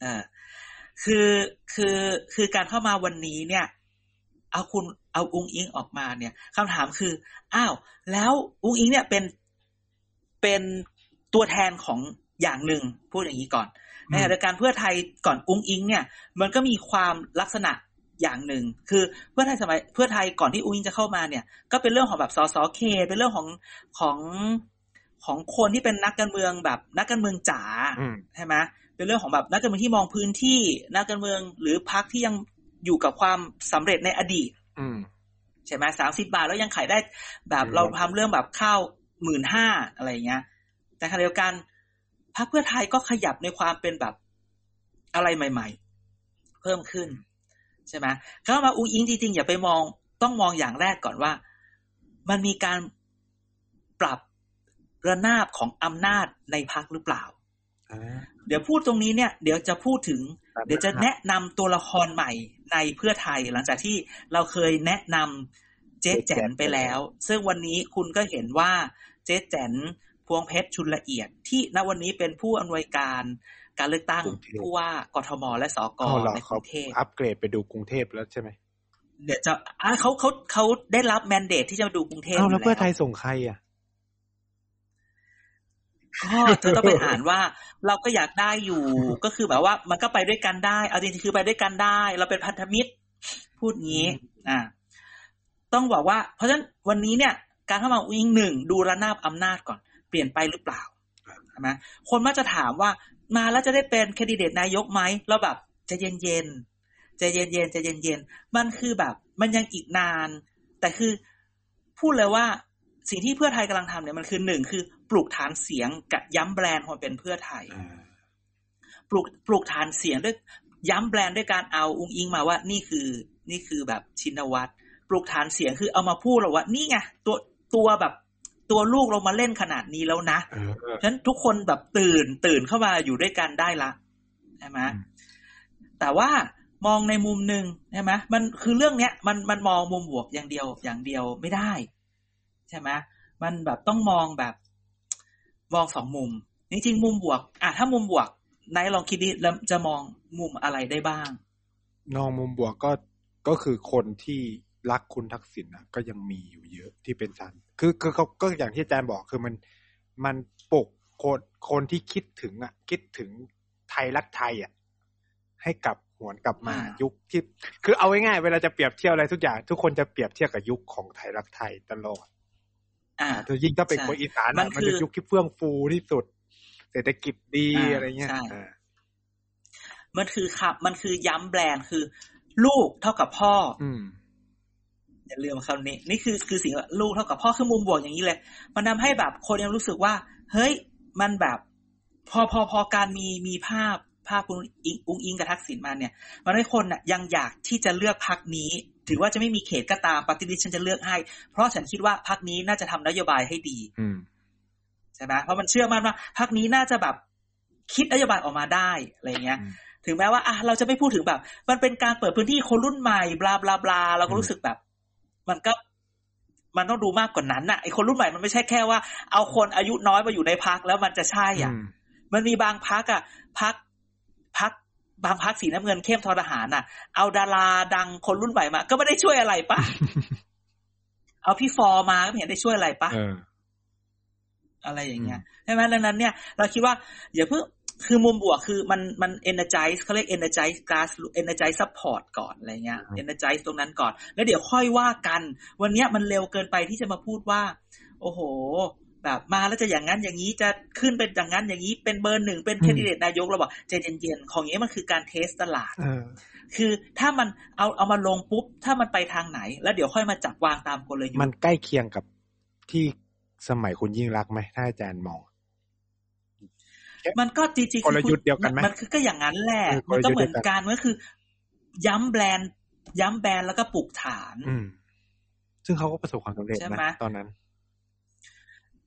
เออ
เออคือคือคือการเข้ามาวันนี้เนี่ย เอาคุณเอาอุงอิงออกมาเนี่ยคำถามคือ อ้าว แล้วอุงอิงเนี่ยเป็นเป็นตัวแทนของอย่างหนึ่งพูดอย่างนี้ก่อน
อืม
ในขณะเดียวกันเพื่อไทยก่อนอุงอิง เนี่ย มันก็มีความลักษณะอย่างหนึ่ง คือเพื่อไทยสมัยเพื่อไทยก่อนที่อุงอิงจะเข้ามาเนี่ย ก็เป็นเรื่องของแบบสสเค เป็นเรื่องของของของคนที่เป็นนักการเมืองแบบนักการเมืองจ๋า
อืม
ใช่ไหม เป็นเรื่องของแบบนักการเมืองที่มองพื้นที่นักการเมืองหรือพรรคที่ยังอยู่กับความสำเร็จในอดีต
อืม
ใช่ไหมสามสิบาทแล้วยังขายได้แบบ
อืม
เราทำเรื่องแบบข้าวหมื่นห้าอะไรอย่างเงี้ย แต่ขณะเดียวกันพรรคเพื่อไทยก็ขยับในความเป็นแบบอะไรใหม่ ๆ เพิ่มขึ้น ใช่ไหมเข้ามาอุ้งอิงจริงๆอย่าไปมองต้องมองอย่างแรกก่อนว่า มันมีการปรับระนาบของอำนาจในพักหรือเปล่า
อ่า
เดี๋ยวพูดตรงนี้เนี่ย เดี๋ยวจะพูดถึง
ครับ
เดี๋ยวจะแนะนำตัวละครใหม่ในเพื่อไทย หลังจากที่เราเคยแนะนำเจ๊แจนไปแล้ว ซึ่งวันนี้คุณก็เห็นว่าเจ๊แจนพวงเพชรชุนละเอียดที่ณวันนี้เป็นผู้อำนวยการการเลือกตั้งผู้ว่ากทมและสก
อ๋อเหรอ
ในก
เขา
รุงเทพ
อัปเกรดไปดูกรุงเทพแล้วใช่ไหม
เดี๋ยวจะอะเขาเขาเขาได้รับแมนเดตที่จะมาดูกรุงเทพ
อ้าว
อ
แล้ว
ยู่
เพื่อไทย
แล้ว
ส่งใครอะ
ก็เธอต้องไปอ่านว่า เราก็อยากได้อยู่ ก็คือแบบว่า มันก็ไปด้วยกันได้ เอาจริงๆคือไปด้วยกันได้ เราเป็นพันธมิตร พูดงี้ อ่า ต้องบอกว่า เพราะฉะนั้นวันนี้เนี่ย การเข้ามาวิ่งหนึ่งดูระนาบอำนาจก่อน เปลี่ยนไปหรือเปล่าใช่ไหมคนมักจะถามว่ามาแล้วจะได้เป็นแคนดิเดตนายกไหมเราแบบใจะเย็นเย็นๆใจะเย็นเย็นๆใจะเย็นเย็นๆมันคือแบบ มันยังอีกนาน แต่คือพูดเลยว่าสิ่งที่เพื่อไทยกำลังทำเนี่ยมันคือหนึ่งคือ ปลูกฐานเสียงกับย้ำแบรนด์ความเป็นเพื่อไทยปลูกปลูกฐานเสียงด้วยย้ำแบรนด์ด้วยการเอาอุ้งอิงมาว่านี่คือ นี่คือแบบชินวัตรปลูกฐานเสียงคือเอามาพูดเราว่านี่ไงตัวตัวแบบตัวลูกเรามาเล่นขนาดนี้แล้วนะ
เออ
ฉะนั้นทุกคนแบบตื่นตื่นเข้ามาอยู่ด้วยกันได้ละใช่ไหม
อืม
แต่ว่ามองในมุมหนึ่งใช่ไหมมันคือเรื่องเนี้ย มันมันมองมุมบวกอย่างเดียวอย่างเดียวไม่ได้ ใช่ไหมมันแบบต้องมองแบบ มองสองมุม จริงๆ มุมบวก อะถ้ามุมบวกนายลองคิดดิแล้วจะมองมุมอะไรได้บ้าง
นองมุมบวกก็ก็คือคนที่รักคุณทักษิณนะก็ยังมีอยู่เยอะที่เป็นสันคือคือเขาก็อย่างที่อาจารย์บอกคือมันมันปลุกคนคนที่คิดถึงอะ คิดถึงไทยรักไทยอะให้กลับหวนกลับมา
อ่ายุ
ยุคที่ คือเอาง่ายๆเวลาจะเปรียบเทียบอะไรทุกอย่าง ทุกคนจะเปรียบเทียบกับยุคของไทยรักไทยตลอด
อ่า
ถ้ายิ่งถ้าเป็น
ใช่
คนอีสาน
มั
อะ
น
มัน
คือ
จะยุคที่เฟื่องฟูที่สุด เศรษฐกิจดี
อ่า
อะไรเงี้ย
ใช่
อ่า
มันคือครับ มันคือย้ำแบรนด์คือ ลูกเท่ากับพ่ออ
อืม
อย่าลืมคำนี้ นี่คือคือสิ่งว่าลูกเท่ากับพ่อคือมุมบวกอย่างนี้เลย มันทำให้แบบคนยังรู้สึกว่า เฮ้ย มันแบบ พอพอพอการมีมีภาพภาพคุณอิงอุ้งอิงกับทักษิณมาเนี่ย มันให้คนน่ะยังอยากที่จะเลือกพักนี้ ถือว่าจะไม่มีเขตก็ตามปฏิริษีฉันจะเลือกให้ เพราะฉันคิดว่าพักนี้น่าจะทำนโยบายให้ดี
อืม
ใช่ไหมเพราะมันเชื่อมั่นว่าพักนี้น่าจะแบบคิดนโยบายออกมาได้อะไรเงี้ย
อืม
ถึงแม้ว่าอะเราจะไม่พูดถึงแบบ มันเป็นการเปิดพื้นที่คนรุ่นใหม่บลาบลาบลาเราก็รู้สึกแบบ มันก็มันต้องดูมากกว่านั้นน่ะไอคนรุ่นใหม่มันไม่ใช่แค่ว่า เอาคนอายุน้อยมาอยู่ในพักแล้วมันจะใช่อะ
อืม
มันมีบางพักอะพักพัก บางพักสีน้ำเงินเข้มทอทหารอะ เอาดาราดังคนรุ่นใหม่มา ก็ไม่ได้ช่วยอะไรปะเอาพี่ฟอร์มาก็ไม่เห็นได้ช่วยอะไรปะ
เออ
อะไรอย่างเงี้ยใช่ไหมดังนั้นเนี่ย เราคิดว่าอย่าเพิ่งคือมุมบวกคือมันมัน energize เขาเรียก energize gas energize support ก่อนอะไรเงี้ย
อืม
energize ตรงนั้นก่อน แล้วเดี๋ยวค่อยว่ากัน วันเนี้ยมันเร็วเกินไปที่จะมาพูดว่า โอ้โห แบบมาแล้วจะอย่างนั้นอย่างนี้จะขึ้นเป็นอย่างนั้นอย่างนี้เป็นเบอร์หนึ่งเป็น
อืม
แคนดิเดตนายกเราบอกใจเย็นๆของอย่างนี้มันคือการเทสตลาด
เออ
คือถ้ามันเอาเอามาลงปุ๊บ ถ้ามันไปทางไหน แล้วเดี๋ยวค่อยมาจับวางตามกลยุท
มัน
ธ์
ใกล้เคียงกับที่สมัยคุณยิ่งรักษณ์ไหมถ้าอาจารย์มอง
มันก็จริงๆ
กลยุทธ์เดียวกันไหม
มันคือก็อย่างนั้นแหละ
เออก
มันก็
ลยุทธ์
เหมือน
เดียวกัน
กันมันก็คือ ย้ำแบรนด์ ย้ำแบรนด์แล้วก็ปลูกฐาน
อืมซึ่งเขาก็ประสบความสำเร็จ
ใช่ไหม
นะตอนนั้น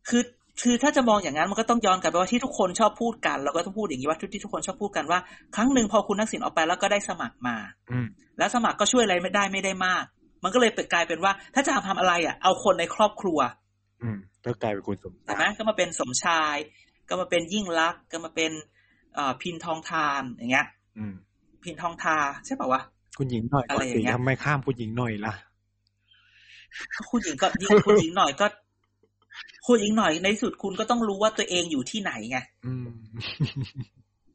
คือคือถ้าจะมองอย่างนั้นมันก็ต้องย้อนกลับไปว่าที่ทุกคนชอบพูดกันเราก็ต้องพูดอย่างนี้ว่าทุกที่ทุกคนชอบพูดกันว่า ครั้งหนึ่งพอคุณทักษิณออกไปแล้วก็ได้สมัครมา
อืม
แล้วสมัครก็ช่วยอะไรไม่ได้ไม่ได้มาก มันก็เลยกลายเป็นว่า ถ้าจะทำอะไรอะ เอาคนในครอบครัว
อืมก็กลายเป็นคุณสม
ใช่ไหมก็มาเป็นสมชาย ก็มาเป็นยิ่งรักษณ์ก็มาเป็นเอ่อพินทองทานอย่างเงี้ย
อืม
พินทองทาใช่ป่าวะ
คุณหญิงหน่อย
อะไรอย่างเงี้ย
ทำไมข้ามคุณหญิงหน่อยล่ะ
ก็คุณหญิงก็ยิ่งคุณหญิงหน่อยก็ คุณหญิงหน่อยในที่สุดคุณก็ต้องรู้ว่าตัวเองอยู่ที่ไหนไง
อืม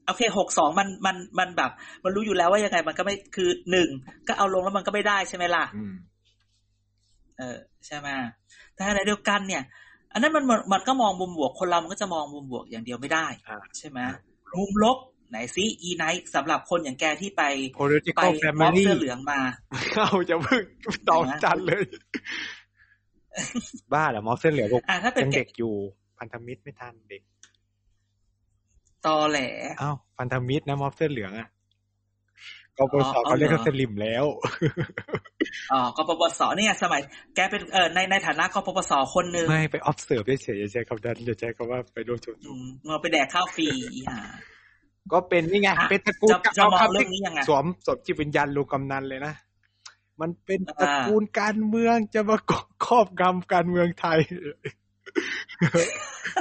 โอเคหกสองมันมันมันแบบ มันรู้อยู่แล้วว่ายังไงมันก็ไม่คือหนึ่งก็เอาลงแล้วมันก็ไม่ได้ใช่ไหมล่ะ
อืม
เออใช่ไหมแต่ในเดียวกันเนี่ย อันนั้นมันมันมันก็มองมุมบวกคนเรามันก็จะมองมุมบวกอย่างเดียวไม่ได้
อ่า
ใช่ไหมมุมลบไหนซิอีไนท์สำหรับคนอย่างแกที่ไปไป
political
ม็อบ
family
เสื้อเหลืองมา
เอาจะเพิ่งตองจันเลย บ้าเหรอมอสเส้นเหลืองบอก
อะถ้าเป็น
ยัง
แก
เด็กอยู่พันธมิตรไม่ทันเด็ก
ตอแหล
อ้าวพันธมิตรนะมอสเส้นเหลืองอะกปส
อ๋อ
เขาเรียก
เหรอ
ว่าสลิมแล้ว
อ๋อกปปสเนี่ย สมัย แกเป็นเออในในฐานะกปปสคนหนึ่ง
ไม่ไป observe เฉยๆอย่าใช้คำนั้นอย่าใช้คำว่าไปร่วมชุม
อื
นุม
มเราไปแดกข้าวฟรีอีห่า
ก็เป็นนี่ไง
อะ
เป็นตระกูล
จะจะ
เอา
มอง
คำ
เรื่
ที่
องนี้ยังไง
สวมสวมจิตวิญญาณลุงกำนันเลยนะ มันเป็น
อ่า
ตระกูลการเมืองจะมาครอบงำการเมืองไทย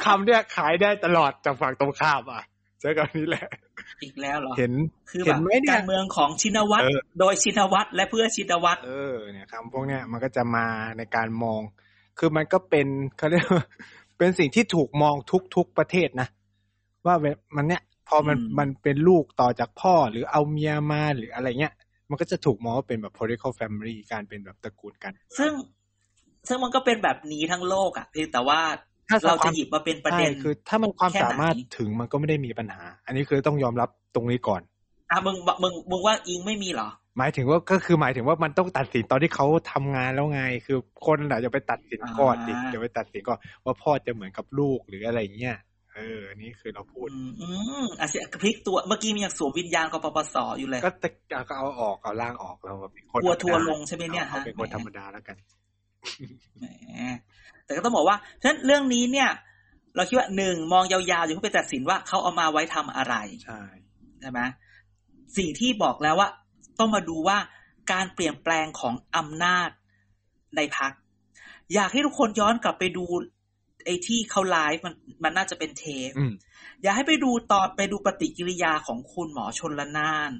คำเนี้ยขายได้ตลอดจากฝั่งตรงข้ามอะใช้คำนี้แหละ
อีกแล้วเหรอ
เห็น
คือ
เห็
แบ
น
บ
ไหมเนี่ย
การเมืองของชินวัตร
เออ
โดยชินวัตรและเพื่อชินวัตร
เออเนี่ยคำพวกเนี้ยมันก็จะมาในการมอง คือมันก็เป็นเขาเรียกว่าเป็นสิ่งที่ถูกมองทุกๆประเทศนะว่าเวมันเนี่ยพอมัน
อืม
มันเป็นลูกต่อจากพ่อหรือเอาเมียมาหรืออะไรเงี้ย มันก็จะถูกมองว่าเป็นแบบ political family การเป็นแบบตระกูลกัน
ซึ่งซึ่งมันก็เป็นแบบนี้ทั้งโลกอะเพียงแต่ว่า
ถ้า
เรา
คว
จะ
ม
หยิบมาเป็นประเด็น
ใช่คือ ถ้ามันความ
แค่ไหน
สามารถถึงมันก็ไม่ได้มีปัญหา อันนี้คือต้องยอมรับตรงนี้ก่อน
อะมึงมึงมึงว่าอิงไม่มีเหรอ
หมายถึงว่าก็คือหมายถึงว่ามันต้องตัดสินตอนที่เขาทำงานแล้วไง คือคนน่ะจะไปตัดสินก่อนดิ
อ่า
จะไปตัดสินก่อนว่าพ่อจะเหมือนกับลูกหรืออะไรเงี้ย เอออันนี้คือเราพูด
อืมอืมอะเสียพลิกตัวเมื่อกี้มีอย่างสวมวิญญาณกปปสอยู่เลย
ก็ตะก็เอาออกเอาล่างออกเราแบบเป็นคน
กลัว
ธรรมดา
ทัวร์ลงใช่ไหมเนี่ย
อา
ฮะ
เป็นคน
แหม
ธรรมดาแล้วกัน
แหมแต่ก็ต้องบอกว่าฉะนั้นเรื่องนี้เนี่ย เราคิดว่าหนึ่งมองยาวๆอย่าเพิ่งไปตัดสินว่าเขาเอามาไว้ทำอะไร
ใช่
ใช่ไหมสิ่งที่บอกแล้วว่า ต้องมาดูว่าการเปลี่ยนแปลงของอำนาจในพักอยากให้ทุกคนย้อนกลับไปดู ไอ้ที่เขาไลฟ์มันมันน่าจะเป็นเทป
อืม
อยากให้ไปดูตอนไปดูปฏิกิริยาของคุณหมอชนละนาน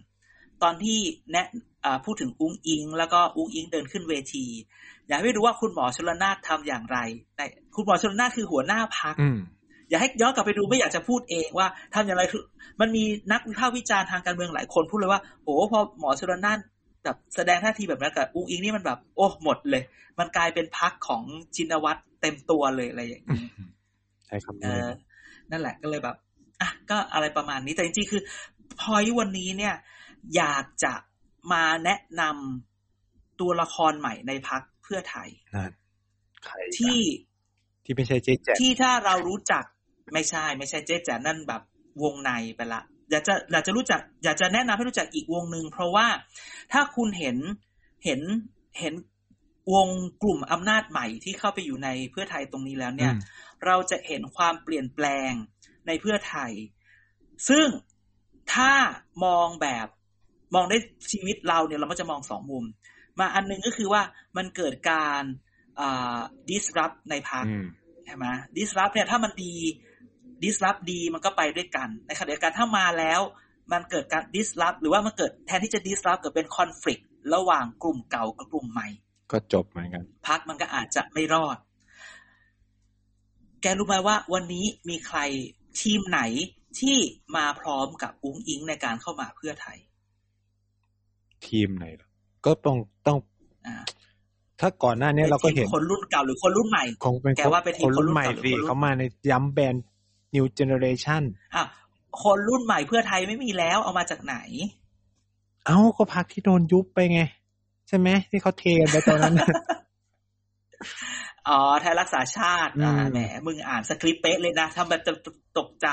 ตอนที่แนะอ่าพูดถึงอุ้งอิง แล้วก็อุ้งอิงเดินขึ้นเวที อยากให้ไปดูว่าคุณหมอชนละนานทำอย่างไรแต่คุณหมอชนละนานคือหัวหน้าพัก
อืม
อยากให้ย้อนกลับไปดูไม่อยากจะพูดเองว่าทำอย่างไรคือมันมีนักวิพากษ์วิจารณ์ทางการเมืองหลายคนพูดเลยว่าโอ้พอหมอชลนาน แบบแสดงท่าทีแบบนั้นกับอุ้งอิงนี่มันแบบ โอ้หมดเลย มันกลายเป็นพักของชินวัตรเต็มตัวเลยอะไรอย่างนี้
ใช่คำ
เอ
นี้
อนั่นแหละก็เลยแบบอะก็อะไรประมาณนี้แต่จริงๆคือพอยวันนี้เนี่ย อยากจะมาแนะนำตัวละครใหม่ในพักเพื่อไทย
นั่นใคร
ที่
ที่ไม่ใช่เจ๊แจ๊
ที่ถ้าเรารู้จักไม่ใช่ ไม่ใช่เจ๊แจ๋นั่นแบบวงในไปละ อยากจะอยากจะรู้จัก อยากจะแนะนำให้รู้จักอีกวงหนึ่งเพราะว่าถ้าคุณเห็นเห็นเห็นวงกลุ่มอำนาจใหม่ที่เข้าไปอยู่ในเพื่อไทยตรงนี้แล้วเนี่ย
อืม
เราจะเห็นความเปลี่ยนแปลงในเพื่อไทย ซึ่งถ้ามองแบบมองได้ชีวิตเราเนี่ยเราก็จะมองสองมุม มาอันหนึงก็คือว่ามันเกิดการอ่า disrupt ในพัก
อืม
ใช่ไหม disrupt เนี่ยถ้ามันดี disrupt ดีมันก็ไปด้วยกันในขณะเดียวกันถ้ามาแล้วมันเกิดการ disrupt หรือว่ามันเกิดแทนที่จะ disrupt เกิดเป็น conflict ระหว่างกลุ่มเก่ากับกลุ่มใหม่
ก็จบเหมือนกัน
พักมันก็อาจจะไม่รอด แกรู้ไหมว่าวันนี้มีใครทีมไหนที่มาพร้อมกับอุ้งอิงในการเข้ามาเพื่อไทย
ทีมไหนล่ะก็ต้องต้อง
อ่า
ถ้าก่อนหน้านี้เราก็เห็น
ป็ทีมคนรุ่นเก่าหรือคนรุ่นใหม่
คงเป็น
แกว่าเป็นทีม
คนรุ่น
คนรุ่น
ใหม่
เก่าหรือ
สิ
คนรุ่น
เขามาในย้ำแบรนด์ new generation
อะคนรุ่นใหม่เพื่อไทยไม่มีแล้วเอามาจากไหน
เอ้าก็พักที่โดนยุบไปไง ใช่ไหมที่เขาเทกันไปตอนนั้น
อ๋อไทยรักษาชาติอ่า
อืม
แหมมึงอ่านสคริปต์เป๊ะเลยนะทำแบบจะตกใจ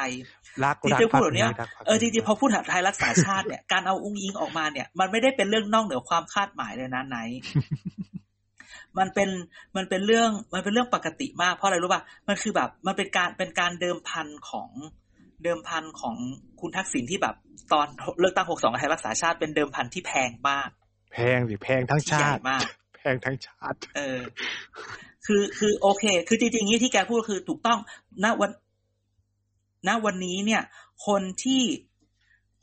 รัก
จริง
รัก
ๆพู
พั
ด
ก
แบบเนี้ย
รักพัก
เออจริงๆพอพูดถึงไทยรักษาชาติเนี่ยการเอาอุ้งอิงออกมาเนี่ย มันไม่ได้เป็นเรื่องนอกเหนือความคาดหมายเลยนะไหน มันเป็นมันเป็นเรื่องมันเป็นเรื่องปกติมากเพราะอะไรรู้ป่ะมันคือแบบมันเป็นการเป็นการเดิมพันของเดิมพันของคุณทักษิณที่แบบ ตอนเลือกตั้งหกสองไทยรักษาชาติเป็นเดิมพันที่แพงมาก
แพงสิแพงทั้ง
ที่ใหญ่
ชาติ
มาก
แพงทั้งชาติ
เออ คือคือโอเค คือจริงๆนี้ที่แกพูดคือถูกต้องณวันณวันนี้เนี่ย คนที่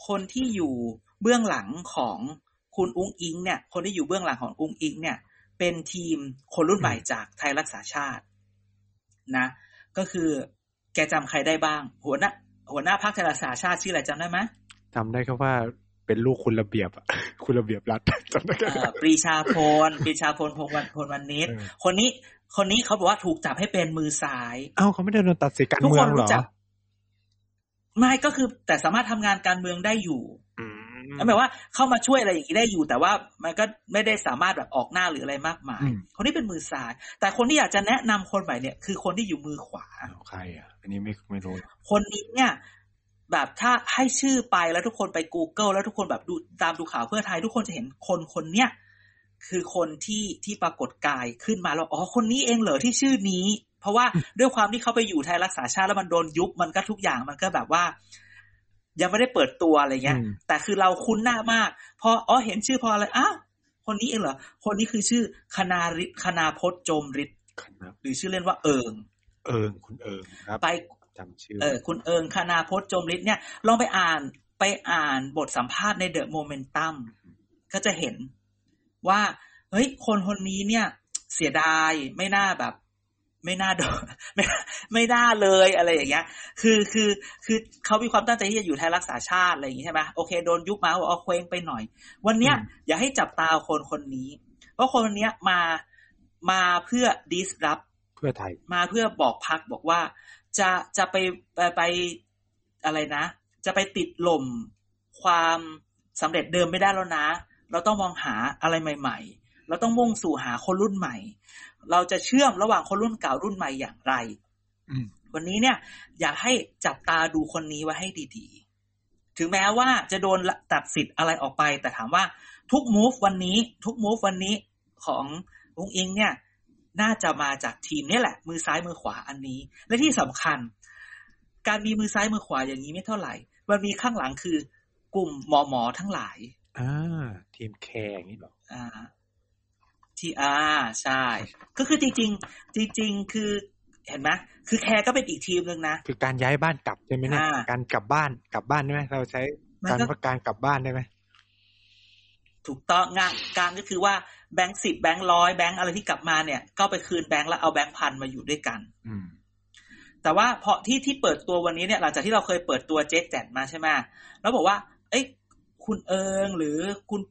คนที่อยู่เบื้องหลังของคุณอุ้งอิงเนี่ย คนที่อยู่เบื้องหลังของอุ้งอิงเนี่ย เป็นทีมคนรุ่นใหม่จากไทยรักษาชาตินะ ก็คือแกจำใครได้บ้าง หัวหน้าหัวหน้าพรรคไทยรักษาชาติชื่ออะไรจำได้ไหม
จำได้แค่ว่าเป็นลูกคุณระเบียบอะคุณระเบียบรัฐจำได้แค่
เอ่
นั้
อนปรีชาพลปรีชาพลพงวันพลวันนิด
เออ
คนนี้คนนี้เขาบอกว่าถูกจับให้เป็นมือซ้าย
เอ้าเขาไม่ได้โดนตัดสิทธิการ
ทุก
เมื
ค
อง
น
เหร
รู้
อ
จักไม่ก็คือแต่สามารถทำงานการเมืองได้อยู่
อืม
หมายว่าเข้ามาช่วยอะไรอย่างนี้ได้อยู่ แต่ว่ามันก็ไม่ได้สามารถแบบออกหน้าหรืออะไรมากมาย
อืม
คนที่เป็นมือซ้ายแต่คนที่อยากจะแนะนำคนใหม่เนี่ย คือคนที่อยู่มือขวา
อ้าวใครอะอันนี้ไม่ไม่รู้
คนนี้เนี่ยแบบถ้าให้ชื่อไปแล้วทุกคนไป Google แล้วทุกคนแบบดูตามดูข่าวเพื่อไทย ทุกคนจะเห็นคนคนเนี้ยคือคนที่ที่ปรากฏกายขึ้นมาแล้วอ๋อคนนี้เองเหรอที่ชื่อนี้ เพราะว่าด้วยความที่เขาไปอยู่ไทยรักษาชาติแล้วมันโดนยุบมันก็ทุกอย่างมันก็แบบว่า ยังไม่ได้เปิดตัวอะไรเงี้ย
อืม
แต่คือเราคุ้นหน้ามากพออ๋อเห็นชื่อพออะไรอ้าวคนนี้เองเหรอคนนี้คือชื่อคณาริคณาพจน์โจมฤทธิ์
ครับ
หรือชื่อเล่นว่าเอิง
เอิงคุณเอิงครับ
ไป
จำชื่อ
เออคุณเอิงคณาพจน์จมฤทธิ์เนี่ยลองไปอ่านไปอ่านบทสัมภาษณ์ในเดอะโมเมนตัมก็จะเห็นว่า เฮ้ย คนคนนี้เนี่ย เสียดายไม่น่าแบบ ไม่น่าโดนไม่ไม่น่าเลยอะไรอย่างเงี้ย คือคือคือเขามีความตั้งใจที่จะอยู่ไทยรักษาชาติอะไรอย่างงี้ใช่ไหมโอเคโดนยุบมาว่าเอาเคว้งไปหน่อย วันเนี้ยอย่าให้จับตาคนคนนี้เพราะคนคนเนี้ยมามาเพื่อ disrupt
เพื่อไทย
มาเพื่อบอกพักบอกว่า จะจะไปไปไปอะไรนะ จะไปติดหล่มความสำเร็จเดิมไม่ได้แล้วนะ เราต้องมองหาอะไรใหม่ ๆ เราต้องมุ่งสู่หาคนรุ่นใหม่เราจะเชื่อมระหว่างคนรุ่นเก่ารุ่นใหม่อย่างไร
อืม
วันนี้เนี่ย อยากให้จับตาดูคนนี้ไว้ให้ดีๆ ถึงแม้ว่าจะโดนตัดสิทธิ์อะไรออกไป แต่ถามว่าทุกมูฟวันนี้ ทุกมูฟวันนี้ขององอิงเนี่ย น่าจะมาจากทีมนี่แหละ มือซ้ายมือขวาอันนี้ และที่สำคัญ การมีมือซ้ายมือขวาอย่างนี้ไม่เท่าไหร่ มันมีข้างหลังคือกลุ่มหมอหมอๆทั้งหลาย
อ่าทีมแคร์อย่างนี้เหรอ
อ่า ที่อ่าใช่ ก็คือจริง ๆ จริง ๆ คือเห็นไหมคือแคร์ก็เป็นอีกทีมหนึ่งนะ
คือการย้ายบ้านกลับใช่ไหมเนี่ย
อ่า
การกลับบ้านกลับบ้านได้ไหมเราใช้
มัน
การ
ก็
ว่าการกลับบ้านได้ไหม
ถูกต้องงานการก็คือว่าแบงค์สิบแบงค์ร้อยแบงค์อะไรที่กลับมาเนี่ย ก็ไปคืนแบงค์แล้วเอาแบงค์พันมาอยู่ด้วยกัน
อืม
แต่ว่าพอที่ที่เปิดตัววันนี้เนี่ย หลังจากที่เราเคยเปิดตัวเจ๊แจนมาใช่ไหมแล้วบอกว่า เอ้ยคุณเอิงหรือคุณ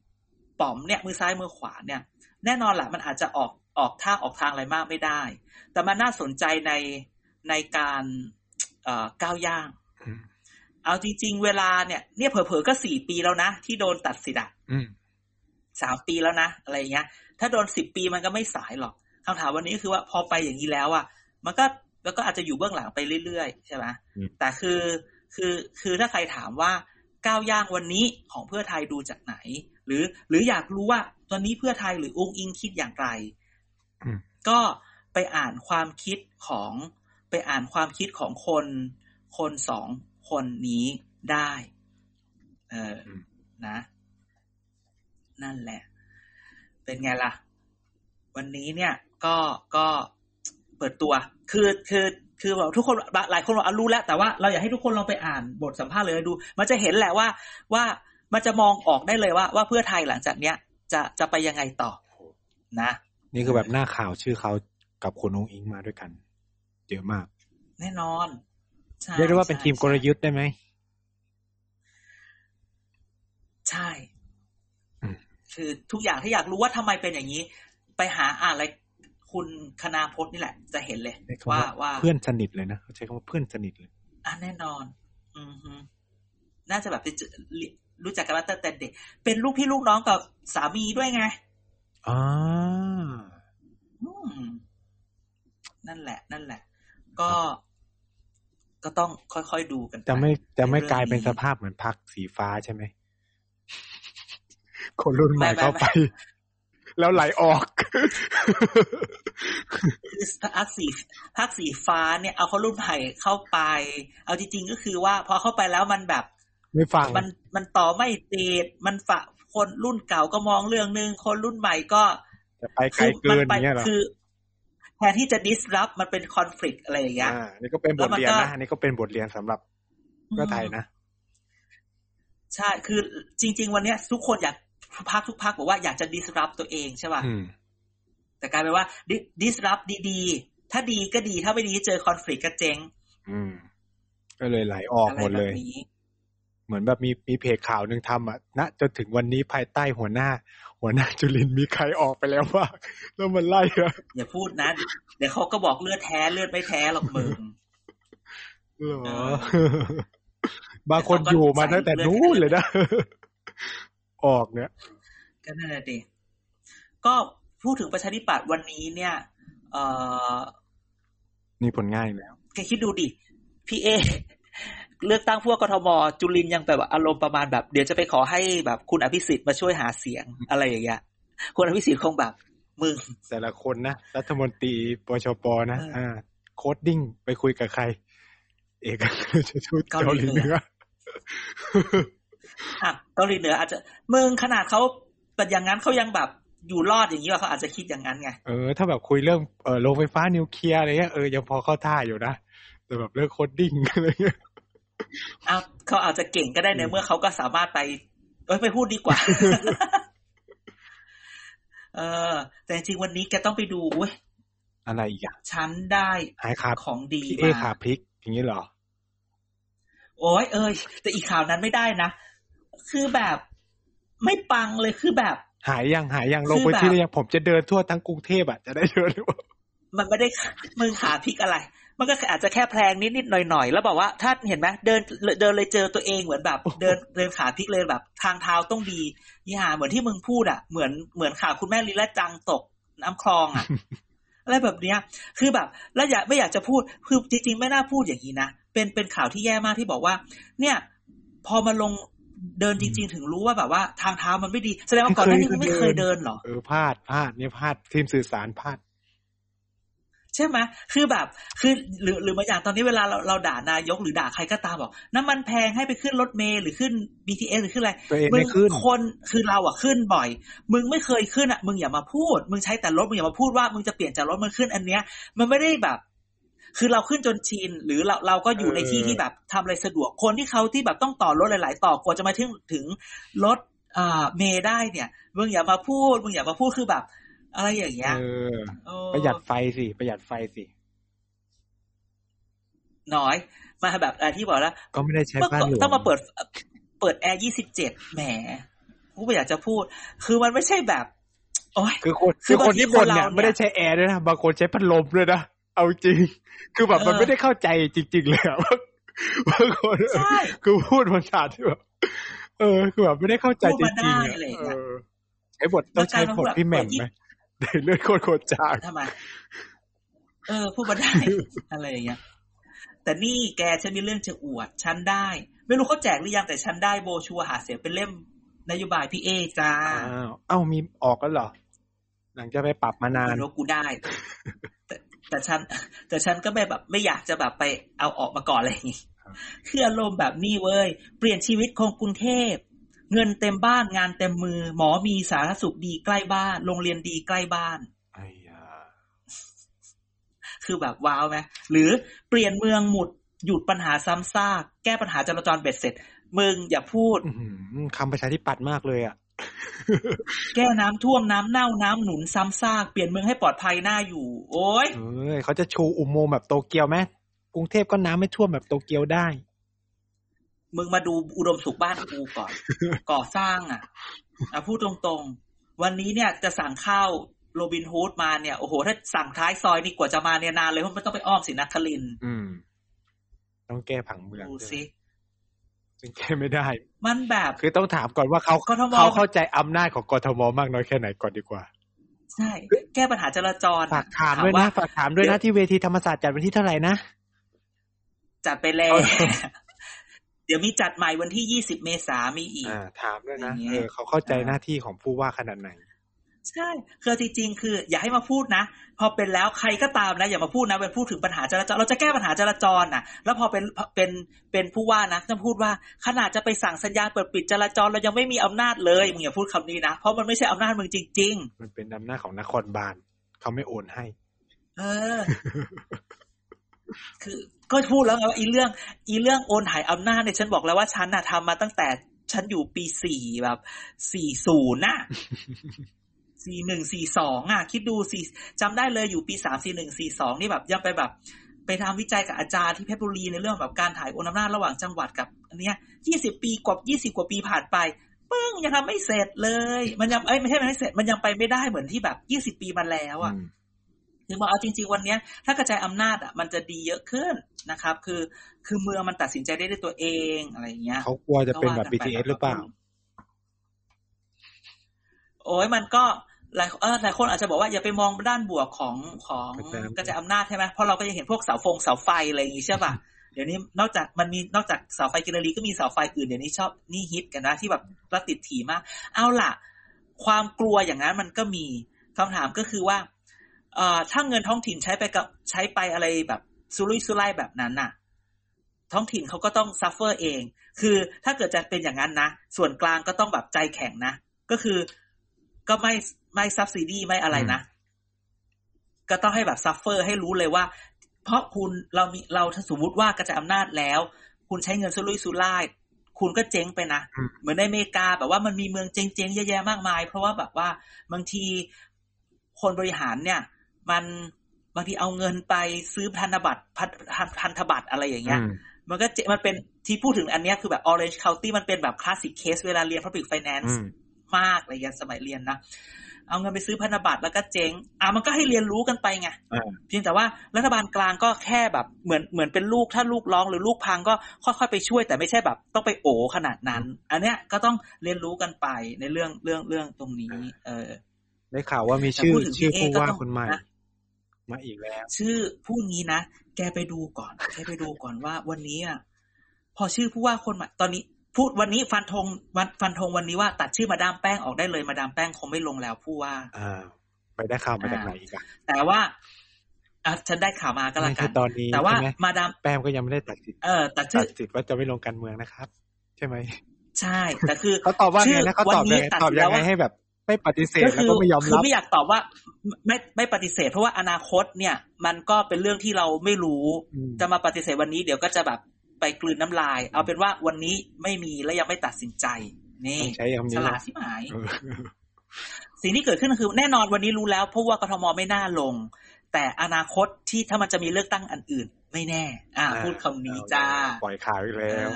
ป๋อมเนี่ยมือซ้ายมือขวาเนี่ย แน่นอนแหละมันอาจจะออกออกท่าออกทางอะไรมากไม่ได้ แต่มันน่าสนใจในในการเอ่อก้าวย่าง
อืม
เอาจริง ๆ เวลาเนี่ยเนี่ยเผลอๆก็สี่ปีแล้วนะ ที่โดนตัดสิทธิ์อะ
อืม
สามปีแล้วนะอะไรอย่างเงี้ย ถ้าโดนสิบปีมันก็ไม่สายหรอกคำถามวันนี้ก็คือว่าพอไปอย่างนี้แล้วอะมันก็แล้วก็อาจจะอยู่เบื้องหลังไปเรื่อยๆใช่ไหม
อืม
แต่คือคือคือถ้าใครถามว่าก้าวย่างวันนี้ของเพื่อไทยดูจากไหน หรือหรืออยากรู้ว่า ตอนนี้เพื่อไทยหรือองค์อิงคิดอย่างไร
อืม
ก็ไปอ่านความคิดของไปอ่านความคิดของคนคนสองคนนี้ได้ เอออ
ม
นะ นั่นแหละ เป็นไงล่ะ วันนี้เนี่ย ก็ก็เปิดตัว คือคือคือแบบทุกคนหลายคนบอกอะรู้แล้ว แต่ว่าเราอยากให้ทุกคนลองไปอ่านบทสัมภาษณ์เลยดู มันจะเห็นแหละว่าว่ามันจะมองออกได้เลยว่า ว่าเพื่อไทยหลังจากเนี้ย จะจะไปยังไงต่อ นะ
นี่คือแบบหน้าข่าวชื่อเขากับคุณองอิงมาด้วยกัน เยอะมาก
แน่นอนใช่
เรียกได้ว่าเป็น
ใช่
ทีมกลยุทธ์ได้ไหม
ใช่
อืม
คือทุกอย่างถ้าอยากรู้ว่าทำไมเป็นอย่างนี้ ไปหาอ่านอะไรคุณคณาพจน์นี่แหละ จะเห็นเลย
ใช้คำ
ว่า
ว่า
ว่า
เพื่อนสนิทเลยนะเขาใช้คำว่าเพื่อนสนิทเลย
อะแน่นอน อือฮึน่าจะแบบไปเจอ รู้จักกันมาตั้งแต่เด็ก เป็นลูกพี่ลูกน้องกับสามีด้วยไง
อ่า
อืมนั่นแหละ นั่นแหละ ก็ก็ต้องค่อยๆดูกันป
จะไม่จะไม่
ในเรื่อง
กลายเป็น
นี้
สภาพเหมือนพักสีฟ้าใช่ไหมคนรุ่นใหม่
ไม่ไม่
เข้าไป แล้วไหลออก
คือพักสีพักสีฟ้าเนี่ยเอาเขารุ่นใหม่เข้าไป เอาจริงๆก็คือว่าพอเข้าไปแล้วมันแบบ
ไม่ฟัง
มันมันต่อไม่ติดมันฝะคนรุ่นเก่าก็มองเรื่องนึง คนรุ่นใหม่ก็
จะไปไกลเกิน
มั
อย่างเงี้ยเหรอ
คือแทนที่จะ disrupt มันเป็น conflict อะไรอย่างเงี้ย
อ่านี่ก็เป็นบทเรียน
แล้วมัน
นะ
ก็
อันนี้ก็เป็นบทเรียนสำหรับเพื่อไทยนะ
ใช่ คือจริง ๆ วันเนี้ย ทุกคนอยากพักทุกพักบอกว่าอยากจะ disrupt ตัวเองใช่ป่ะ
อืม
แต่กลายเป็นว่า dis- disrupt ดีๆ ถ้าดีก็ดีถ้าไม่ดีเจอ conflict ก็เจ๊ง
อืมก็เลยไหลออก
อะไร
หมด
แบ
เล
บ
ย
นี้
เหมือนแบบมีมีเพจข่าวหนึ่งทำอะณจนถึงวันนี้ภายใต้หัวหน้า หัวหน้าจุลินทร์มีใครออกไปแล้วว่างแล้วมันไล่อะ
อย่าพูดนะเดี๋ยวเขาก็บอกเลือดแท้เลือดไม่แท้หรอกมึง
เหรอ
เออ
บางคนอยู่มาตั้งแต่นู้นเลยนะออกเนี่ย
ก็นั่นแหละดิก็พูดถึงประชาธิปัตย์วันนี้เนี่ย เออ
นี่ผลง่ายแล้ว
แกคิดดูดิพี่เอ เลือกตั้งพวกกทมจุลินยังแบบอารมณ์ประมาณแบบ เดี๋ยวจะไปขอให้แบบคุณอภิสิทธิ์มาช่วยหาเสียงอะไรอย่างเงี้ยคุณอภิสิทธิ์คงแบบมึง
แต่ละคนนะรัฐมนตรีปชปนะ
เอออ่
อ่า coding ไปคุยกับใคร เอกอัครราชทูต
เกา
เกา
ห
ห
ลี
ลี
เหนื
เห
อ
นือ
อะเกาหลีเหนืออาจจะมึงขนาดเขาเป็นอย่างนั้นเขายังแบบอยู่รอดอย่างนี้ว่าเขาอาจจะคิดอย่างนั้นไง
เออถ้าแบบคุยเรื่องเออโรงไฟฟ้านิวเคลียร์อะไรเงี้ยเออยังพอเข้าท่าอยู่นะแต่แบบเรื่อง coding อะไรเงี้ย
อ้าวเขาอาจจะเก่งก็ได้ในเมื่อเขาก็สามารถไป เอ้ยไปพูดดีกว่า เออ แต่จริงๆวันนี้แกต้องไปดูอุ้ย
อะไรอีกอะ
ฉันได้
หายขา
ของดี
พี่เอ
มา
ขาพลิก อย่างนี้เหรอ
โอ้ยเอ้ยแต่อีกข่าวนั้นไม่ได้นะ คือแบบไม่ปังเลยคือแบบ
หายยังหายยัง
คือ
ลงพื้นที่
แบบ
หรือยังผมจะเดินทั่วทั้งกรุงเทพอะจะได้เดินหรือเปล่า
มันไม่ได้มือขาพลิกอะไร มันก็อาจจะแค่แพลงนิดนิดหน่อยหน่อยๆแล้วบอกว่าถ้าเห็นไหมเดินเดินเลยเจอตัวเองเหมือนแบบ เดินเดินขาพลิกเลยแบบ ทางเท้าต้องดีนี่หาเหมือนที่มึงพูดอะ เหมือนเหมือนข่าวคุณแม่ลีละจังตกน้ำคลองอะอะไรแบบเนี้ย คือแบบ แล้วอยากไม่อยากจะพูด คือจริง ๆ ไม่น่าพูดอย่างนี้นะ เป็นเป็นข่าวที่แย่มากที่บอกว่า เนี่ย พอมาลงเดินจริง ๆ ถึงรู้ว่าแบบว่าทางเท้ามันไม่ดี แสดงว่าก่อนหน้านี้มึงไม่เคยเดินเหรอ
เออพลาดพลาดเนี่ยพลาดทีมสื่อสารพลาด
ใช่ไหมคือแบบคือหรือหรือบางอย่างตอนนี้เวลาเราเราด่านายกหรือด่าใครก็ตามบอกน้ำมันแพงให้ไปขึ้นรถเมล์หรือขึ้น BTS หรือขึ้นอะไร
ตัวเอง
มึ
ไม่
ง
ขึ้น
คนคือเราอะขึ้นบ่อย มึงไม่เคยขึ้นอะมึงอย่ามาพูด มึงใช้แต่รถมึงอย่ามาพูดว่ามึงจะเปลี่ยนจากรถมึงขึ้นอันเนี้ย มันไม่ได้แบบคือเราขึ้นจนชินหรือเราเราก็อยู่ในที่ที่แบบทำอะไรสะดวกคนที่เขาที่แบบต้องต่อรถหลาย ๆ ต่อกว่าจะมาถึงถึงรถอ่าเมย์ได้เนี่ยมึงอย่ามาพูดมึงอย่ามาพูดคือแบบ อะไรอย่างเงี้ย
เออ
โอ้
ประหยัดไฟสิ ประหยัดไฟสิ
น้อย มาแบบอะไรที่บอกแล้ว
ก็ไม่ได้ใช้
เมื่อ
บ้าน
ก่อน
หลวง
ต้องมาเปิด เปิดแอร์ยี่สิบเจ็ดแหมกูไม่อยากจะพูด คือมันไม่ใช่แบบโอ้ย
คือคน
คื
คืออบา
ง
คน
ที
ที่บ่นเนี่ย
คนเราเนี่ย
ไม่ได้ใช้แอร์ด้วยนะบางคนใช้พัดลมด้วยนะเอาจริง คือแบบมัน
เออ
ไม่ได้เข้าใจจริง ๆ เลยอะว่าบางคน
ใช่
คือพูดภาษาที่แบบเออ คือแบบไม่ได้เข้าใจ
พู
จ
ดมา
ริง
ได้
ๆอะ
อะไรอย่างเงี้
เอยอใช้บทต้องใช้บทพี่แหม่มไหม ในเรื่องโคตรโคตรจาง
ทำไมเออพูดมาได้อะไรอย่างเงี้ย แต่นี่แกฉันมีเรื่องจะอวดฉันได้ ไม่รู้เขาแจกหรือยังแต่ฉันได้โบชัวร์หาเสียงเป็นเล่มนโยบายพี่เอจ้า
อ้าวเอ้ามีออกกันเหรอ หลังจากไปปรับมานาน
ไม่รู้กูได้ แต่แต่ฉัน แต่ฉันก็ไม่แบบ ไม่อยากจะแบบไปเอาออกมาก่อนอะไรอย่างงี้
ครับ
คืออารมณ์แบบนี้เว้ย เปลี่ยนชีวิตของกรุงเทพ เงินเต็มบ้านงานเต็มมือ หมอมีสาธารณสุขดีใกล้บ้าน โรงเรียนดีใกล้บ้าน
ไอ้ยา
คือแบบว้าวไหมหรือเปลี่ยนเมืองหมุดหยุดปัญหาซ้ำซากแก้ปัญหาจราจรเบ็ดเสร็จมึงอย่าพูด
อื้อหือคำประชาธิปัตย์มากเลยอะ
แก้น้ำท่วมน้ำเน่าน้ำหนุนซ้ำซากเปลี่ยนเมืองให้ปลอดภัยน่าอยู่ โอ้ย
เอ้ยเขาจะชูอุโมงค์แบบโตเกียวไหมกรุงเทพก็น้ำไม่ท่วมแบบโตเกียวได้
มึงมาดูอุดมสุขบ้านกูก่อน ก่อสร้างอะอะพูดตรงๆ วันนี้เนี่ยจะสั่งข้าวโรบินฮูดมาเนี่ย โอ้โห ถ้าสั่งท้ายซอยนี่กว่าจะมาเนี่ยนานเลยเพราะมันต้องไปอ้อมสินัคลินทร์
อืม ต้องแก้ผังเมือง
ดู
ด้วย
สิ
ซึ่งแก้ไม่ได้
มันแบบ
คือต้องถามก่อนว่าเขา
กทม
เขาเข้าใจอำนาจของกทมมากน้อยแค่ไหนก่อนดีกว่า
ใช่ แก้ปัญหาจราจร
ฝากถามด้วยนะฝากถามด้วยนะที่เวทีธรรมศาสตร์จัดวันที่เท่าไหร่นะ
จัดไปแล้ว
เอา
เดี๋ยวมีจัดใหม่วันที่ยี่สิบเมษามีอีก
อ่าถามด้วยนะ
อย่างเงี้ย
เออเขาเข้าใจหน้าที่ของผู้ว่าขนาดไหน
ใช่คือจริงๆคือ อย่าให้มาพูดนะ พอเป็นแล้วใครก็ตามนะอย่ามาพูดนะเป็นพูดถึงปัญหาจราจรเราจะแก้ปัญหาจราจรน่ะ แล้วพอเป็นเป็นเป็นผู้ว่านะจะพูดว่าขนาดจะไปสั่งสัญญาณเปิดปิดจราจรเรายังไม่มีอำนาจเลยมึงอย่าพูดคำนี้นะเพราะมันไม่ใช่อำนาจมึงจริง
มันเป็นอำนาจของนครบาลเขาไม่โอนให้
ๆเออ คือก็พูดแล้วไงว่าอีเรื่อง อีเรื่องโอนถ่ายอำนาจเนี่ยฉันบอกแล้วว่าฉันน่ะทำมาตั้งแต่ฉันอยู่ปีสี่แบบสี่ศูนย์น่ะสี่หนึ่งสี่สองอะ คิดดูสี่จำได้เลยอยู่ปีสามสี่หนึ่งสี่สองนี่แบบยังไปแบบ ไปทำวิจัยกับอาจารย์ที่เพชรบุรีในเรื่องแบบการถ่ายโอนอำนาจระหว่างจังหวัดกับ อันเนี้ยยี่สิบปีกว่ายี่สิบกว่าปีผ่านไปปึ้งยังทำไม่เสร็จเลย มันยังเอ้ยไม่ใช่มันไม่เสร็จ มันยังไปไม่ได้เหมือนที่แบบยี่สิบปีมาแล้วอะ
อืม
ถึงบอกเอาจริงๆวันเนี้ยถ้ากระจายอำนาจอะมันจะดีเยอะขึ้นนะครับ คือคือเมืองมันตัดสินใจได้ด้วยตัวเองอะไรอย่างเงี้ย
เขากลัวจะเป็นแบบ
ก็ว่ากันไป
BTS หรือเปล่า
โอ้ยมันก็หลายเออหลายคนอาจจะบอกว่าอย่าไปมองด้านบวกของของ
กระจายอำนาจ
กระจายอำนาจใช่ไหมเพราะเราก็ยังเห็นพวกเสาฟงเสาไฟอะไรอย่างงี้ใช่ป่ะเดี๋ยวนี้นอกจากมันมีนอกจากเสาไฟกินรีก็มีเสาไฟอื่นเดี๋ยวนี้ชอบนี่ฮิตกันนะที่แบบรัดติดถี่มาก เอาล่ะ ความกลัวอย่างนั้นมันก็มีคำถามก็คือว่า เอ่อถ้าเงินท้องถิ่นใช้ไปกับใช้ไปอะไรแบบซุรุ่ยซุร่ายแบบนั้นน่ะ ท้องถิ่นเขาก็ต้อง suffer เอง คือถ้าเกิดจะเป็นอย่างนั้นนะ ส่วนกลางก็ต้องแบบใจแข็งนะ ก็คือก็ไม่ไม่ subsidy ไม่อะไรนะ ก็ต้องให้แบบ suffer ให้รู้เลยว่า เพราะคุณเรามีเราถ้าสมมติว่ากระจายอำนาจแล้ว คุณใช้เงินซุรุ่ยซุร่ายคุณก็เจ๊งไปนะ
อืม
เหมือนในอเมริกาแบบว่ามันมีเมืองเจ๊งๆเยอะแยะมากมาย เพราะว่าแบบว่าบางทีคนบริหารเนี่ย มันบางทีเอาเงินไปซื้อพันธบัตรพันพันพันธบัตรอะไรอย่างเงี้ย
อืม
มันก็เจมันเป็นที่พูดถึงอันเนี้ยคือแบบ Orange County มันเป็นแบบ classic case เวลาเรียน Public
อื
Finance
ม
มากอะไรอย่างสมัยเรียนนะเอาเงินไปซื้อพันธบัตรแล้วก็เจ๊ง อะมันก็ให้เรียนรู้กันไปไง
อ่า
เพียงแต่ว่ารัฐบาลกลางก็แค่แบบเหมือนเหมือนเป็นลูกถ้าลูกร้องหรือลูกพังก็ค่อยๆไปช่วย แต่ไม่ใช่แบบ ต้องไปโอ๋ขนาดนั้น อันเนี้ยก็ต้องเรียนรู้กันไปในเรื่องเรื่องเรื่องตรงนี้ เออ
ได้ข่าวว่ามีชื่อ
แต่พูดถึง
ชื่อ
พี่เอ
ผู้ว่า
ก็ต้อง
คนใหม่
นะ
มาอีกแล้ว
ชื่อผู้นี้นะ แกไปดูก่อน แกไปดูก่อนว่า วันนี้อะพอชื่อผู้ว่าคนใหม่ตอนนี้พูดวันนี้ฟันธงวันฟันธงวันนี้ว่าตัดชื่อมาดามแป้งออกได้เลยมาดามแป้งคงไม่ลงแล้วผู้ว่า
อ่าไปได้ข่าวมาจากไหนอีกอะ
แต่ว่าอะฉันได้ข่าวมาก็แล้ว
ไม่
กั
ใช่
น
ตอนนี้
แต่ว่า
ใช่ไหม
มาดาม
แป้มก็ยังไม่ได้ตัดสิทธิ์
เออตัดชื่
ตั
อ
ดสิทธิ์ว่าจะไม่ลงการเมืองนะครับ ใช่ไหม
ใช่แต่คือ
เขาตอบว่า
ชื่
ไงนะเขาตอบ
วัน
ยั
นี้
งไง
ตัด
ตอบ
สิน
ยั
แล้ว
งไง
ว่า
ให้แบบ ไม่ปฏิเสธ
ก็
แล้ว
คือ
ก็ไม่ยอม
คือ
รับ
ไม่อยากตอบว่า ไม่ไม่ปฏิเสธ เพราะว่าอนาคตเนี่ย มันก็เป็นเรื่องที่เราไม่รู้
อืม
จะมาปฏิเสธวันนี้เดี๋ยวก็จะแบบไปกลืนน้ำลาย เอาเป็นว่าวันนี้ไม่มีและยังไม่ตัดสินใจ นี่
ต้องใช้คำ
ฉ
นี้
ลาด
นะ
ที่หมาย
เออ
สิ่งที่เกิดขึ้นก็คือ แน่นอนวันนี้รู้แล้วเพราะว่ากทมไม่น่าลง แต่อนาคตที่ถ้ามันจะมีเลือกตั้งอันอื่น ไม่แน่ อ่า พูดคำนี้จ้า
ปล่อยข่าวอีก
เอ
แล้ว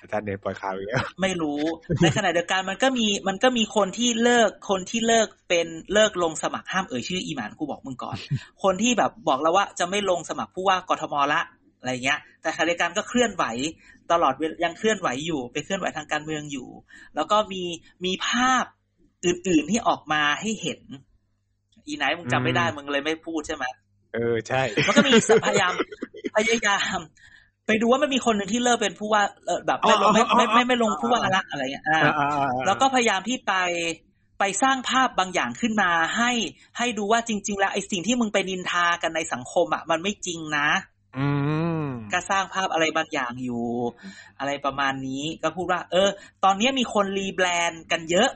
อ
อาจารย์เดชปล่อยข่าวอีกแล้ว
ไม่รู้ ในขณะเดียวกันมันก็มีมันก็มีคนที่เลิกคนที่เลิกเป็นเลิกลงสมัครห้ามเอ่ยชื่ออีหมานกูบอกมึงก่อน คนที่แบบบอกแล้วว่าจะไม่ลงสมัครผู้ว่ากทมละอะไรเงี้ย แต่ขณะเดียวกันก็เคลื่อนไหวตลอดเวลยังเคลื่อนไหวอยู่ ไปเคลื่อนไหวทางการเมืองอยู่ แล้วก็มีมีภาพอื่นๆที่ออกมาให้เห็น อีไหนมึงจำไม่ได้
อืม
มึงเลยไม่พูดใช่ไหม
เออใช่
มันก็มีพยายามพยายาม ไปดูว่ามันมีคนหนึ่งที่เลิกเป็นผู้ว่าเออแบบไม่ลงไม่ไม่ไม่ไม่ลงผู้ว่าละอะไรเงี้ยอ่า
อ่าอ่าอ่า
แล้วก็พยายามที่ไปไปสร้างภาพบางอย่างขึ้นมาให้ให้ดูว่าจริง ๆ แล้วไอ้สิ่งที่มึงไปนินทากันในสังคมอะมันไม่จริงนะ
อืม
ก็สร้างภาพอะไรบางอย่างอยู่ อะไรประมาณนี้ก็พูดว่า เออ ตอนนี้มีคนรีแบรนด์กันเยอะ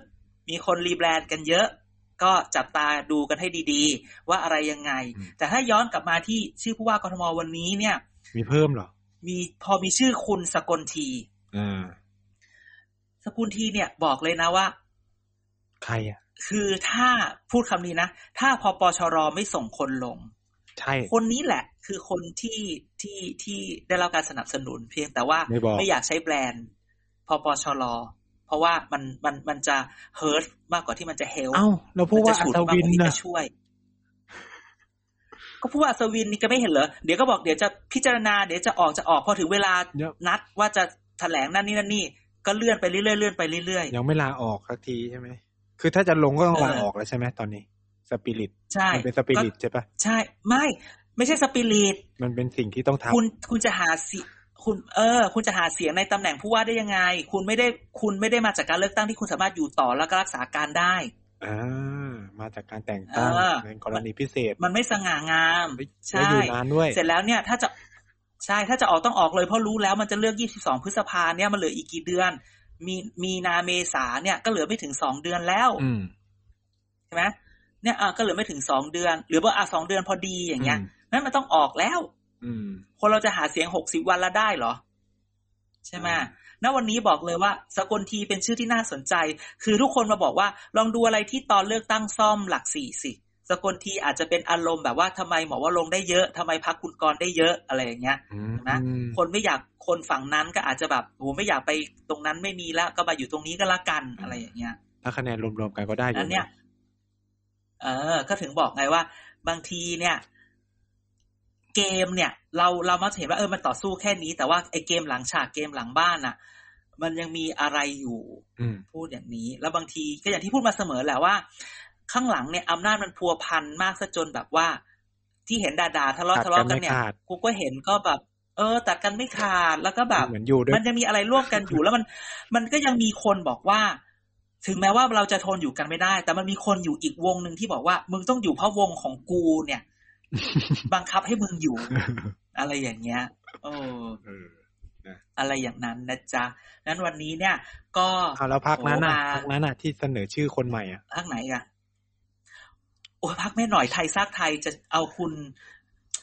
มีคนรีแบรนด์กันเยอะ ก็จับตาดูกันให้ดีๆ ว่าอะไรยังไง แต่ถ้าย้อนกลับมาที่ชื่อผู้ว่ากทมวันนี้เนี่ย
มีเพิ่มเหรอ
มีพอมีชื่อคุณสกลที
อ่า
สกุลทีเนี่ยบอกเลยนะว่า
ใครอะ
คือถ้าพูดคำนี้นะ ถ้าพอปชรไม่ส่งคนลง
ใช่
คนนี้แหละ คือคนที่ที่ที่ได้รับการสนับสนุนเพียงแต่ว่า
ไม่บอก
อยากใช้แบรนด์พอปชรเพราะว่ามันมันมันจะเฮิร์ตมากกว่าที่มันจะเฮล
เอ้าเราพูดว่าอัศวิน
นะ
นะ
ช่วย ก็พูดว่าอัศวินนี่ก็ไม่เห็นเหรอเดี๋ยวก็บอกเดี๋ยวจะพิจารณาเดี๋ยวจะออกจะออกพอถึงเวลา
เดี๋ยว
นัดว่าจะแถลงนั่นนี่นั่นนี่ ก็เลื่อนไปเรื่อยๆเลื่อนไปเรื่อย
ยังไม่ลาออกสักทีใช่ไหมคือถ้าจะลงก็ต้อง
เออ
ลาออกแล้วใช่ไหมตอนนี้สปิริต
ๆใช่
มันเป็นสปิริตใช่ปะ
ใช่ไม่ ไม่ใช่สปิริต
มันเป็นสิ่งที่ต้องทำ
คุณคุณจะหาเสียคุณเออ คุณจะหาเสียงในตำแหน่งผู้ว่าได้ยังไง คุณไม่ได้คุณไม่ได้มาจากการเลือกตั้งที่คุณสามารถอยู่ต่อแล้วก็รักษาการได้
อ่ามาจากการแต่งตั้ง
เออ
ในกรณีพิเศษ
มันไม่สง่างาม
แล้ว
ใช่
อยู่นานด้วย
เสร็จแล้วเนี่ยถ้าจะใช่ถ้าจะออกต้องออกเลยเพราะรู้แล้วมันจะเลือก 22 พฤษภาเนี่ยมันเหลืออีกกี่เดือน มีมีนาเมษาเนี่ยก็เหลือไม่ถึงสองเดือนแล้ว
อืม
ใช่ไหมเนี่ยอะก็เหลือไม่ถึงสองเดือน หรือว่าอะสองเดือนพอดีอย่างเงี้ย
อืม
นั้นมันต้องออกแล้ว
อืม
คนเราจะหาเสียงหกสิบวันละได้เหรอ ใช่ไหม
อืม
ณวันนี้บอกเลยว่า สกลทีเป็นชื่อที่น่าสนใจ คือทุกคนมาบอกว่าลองดูอะไรที่ตอนเลือกตั้งซ่อมหลักสี่สิสกลทีอาจจะเป็นอารมณ์แบบว่าทำไมหมอว่าลงได้เยอะทำไมพักคุณกรได้เยอะอะไรอย่างเงี้ย
อืม
นะคนไม่อยากคนฝั่งนั้นก็อาจจะแบบโอ้ไม่อยากไปตรงนั้นไม่มีแล้วก็มาอยู่ตรงนี้ก็ละกันอะไรอย่างเงี้ย
ถ้าคะแนนรวมๆกันก็ได้อยู่
อันเนี้ยเออ ก็ถึงบอกไงว่า บางทีเนี่ย เกมเนี่ย เราเรามักจะเห็นว่าเออมันต่อสู้แค่นี้ แต่ว่าไอเกมหลังฉากเกมหลังบ้านน่ะมันยังมีอะไรอยู่
อืม
พูดอย่างนี้ แล้วบางทีก็อย่างที่พูดมาเสมอแหละว่า ข้างหลังเนี่ยอำนาจมันพัวพันมากซะจนแบบว่า ที่เห็นด่าๆทะเลาะ
ตัด
ทะเลาะ
กัน
กัน
ไม่
เนี่ย
ขาด
กูก็เห็นก็แบบ เออตัดกันไม่ขาดแล้วก็แบบ
เหมือนอยู่ด้วย
มันจะมีอะไรร่วมกันอยู่แล้วมัน มันก็ยังมีคนบอกว่า ถึงแม้ว่าเราจะทนอยู่กันไม่ได้ แต่มันมีคนอยู่อีกวงหนึ่งที่บอกว่า มึงต้องอยู่เพราะวงของกูเนี่ย บังคับให้มึงอยู่ อะไรอย่างเงี้ยเออ
เออ
อะไรอย่างนั้นนะจ๊ะ นั้นวันนี้เนี่ย ก็
เอาแล้วพักนั้นน่ะ
โอ้มา
พักนั้นน่ะที่เสนอชื่อคนใหม่อะ
พักไหนอะโอ้ยพักไม่หน่อยไทยซากไทยจะเอาคุณ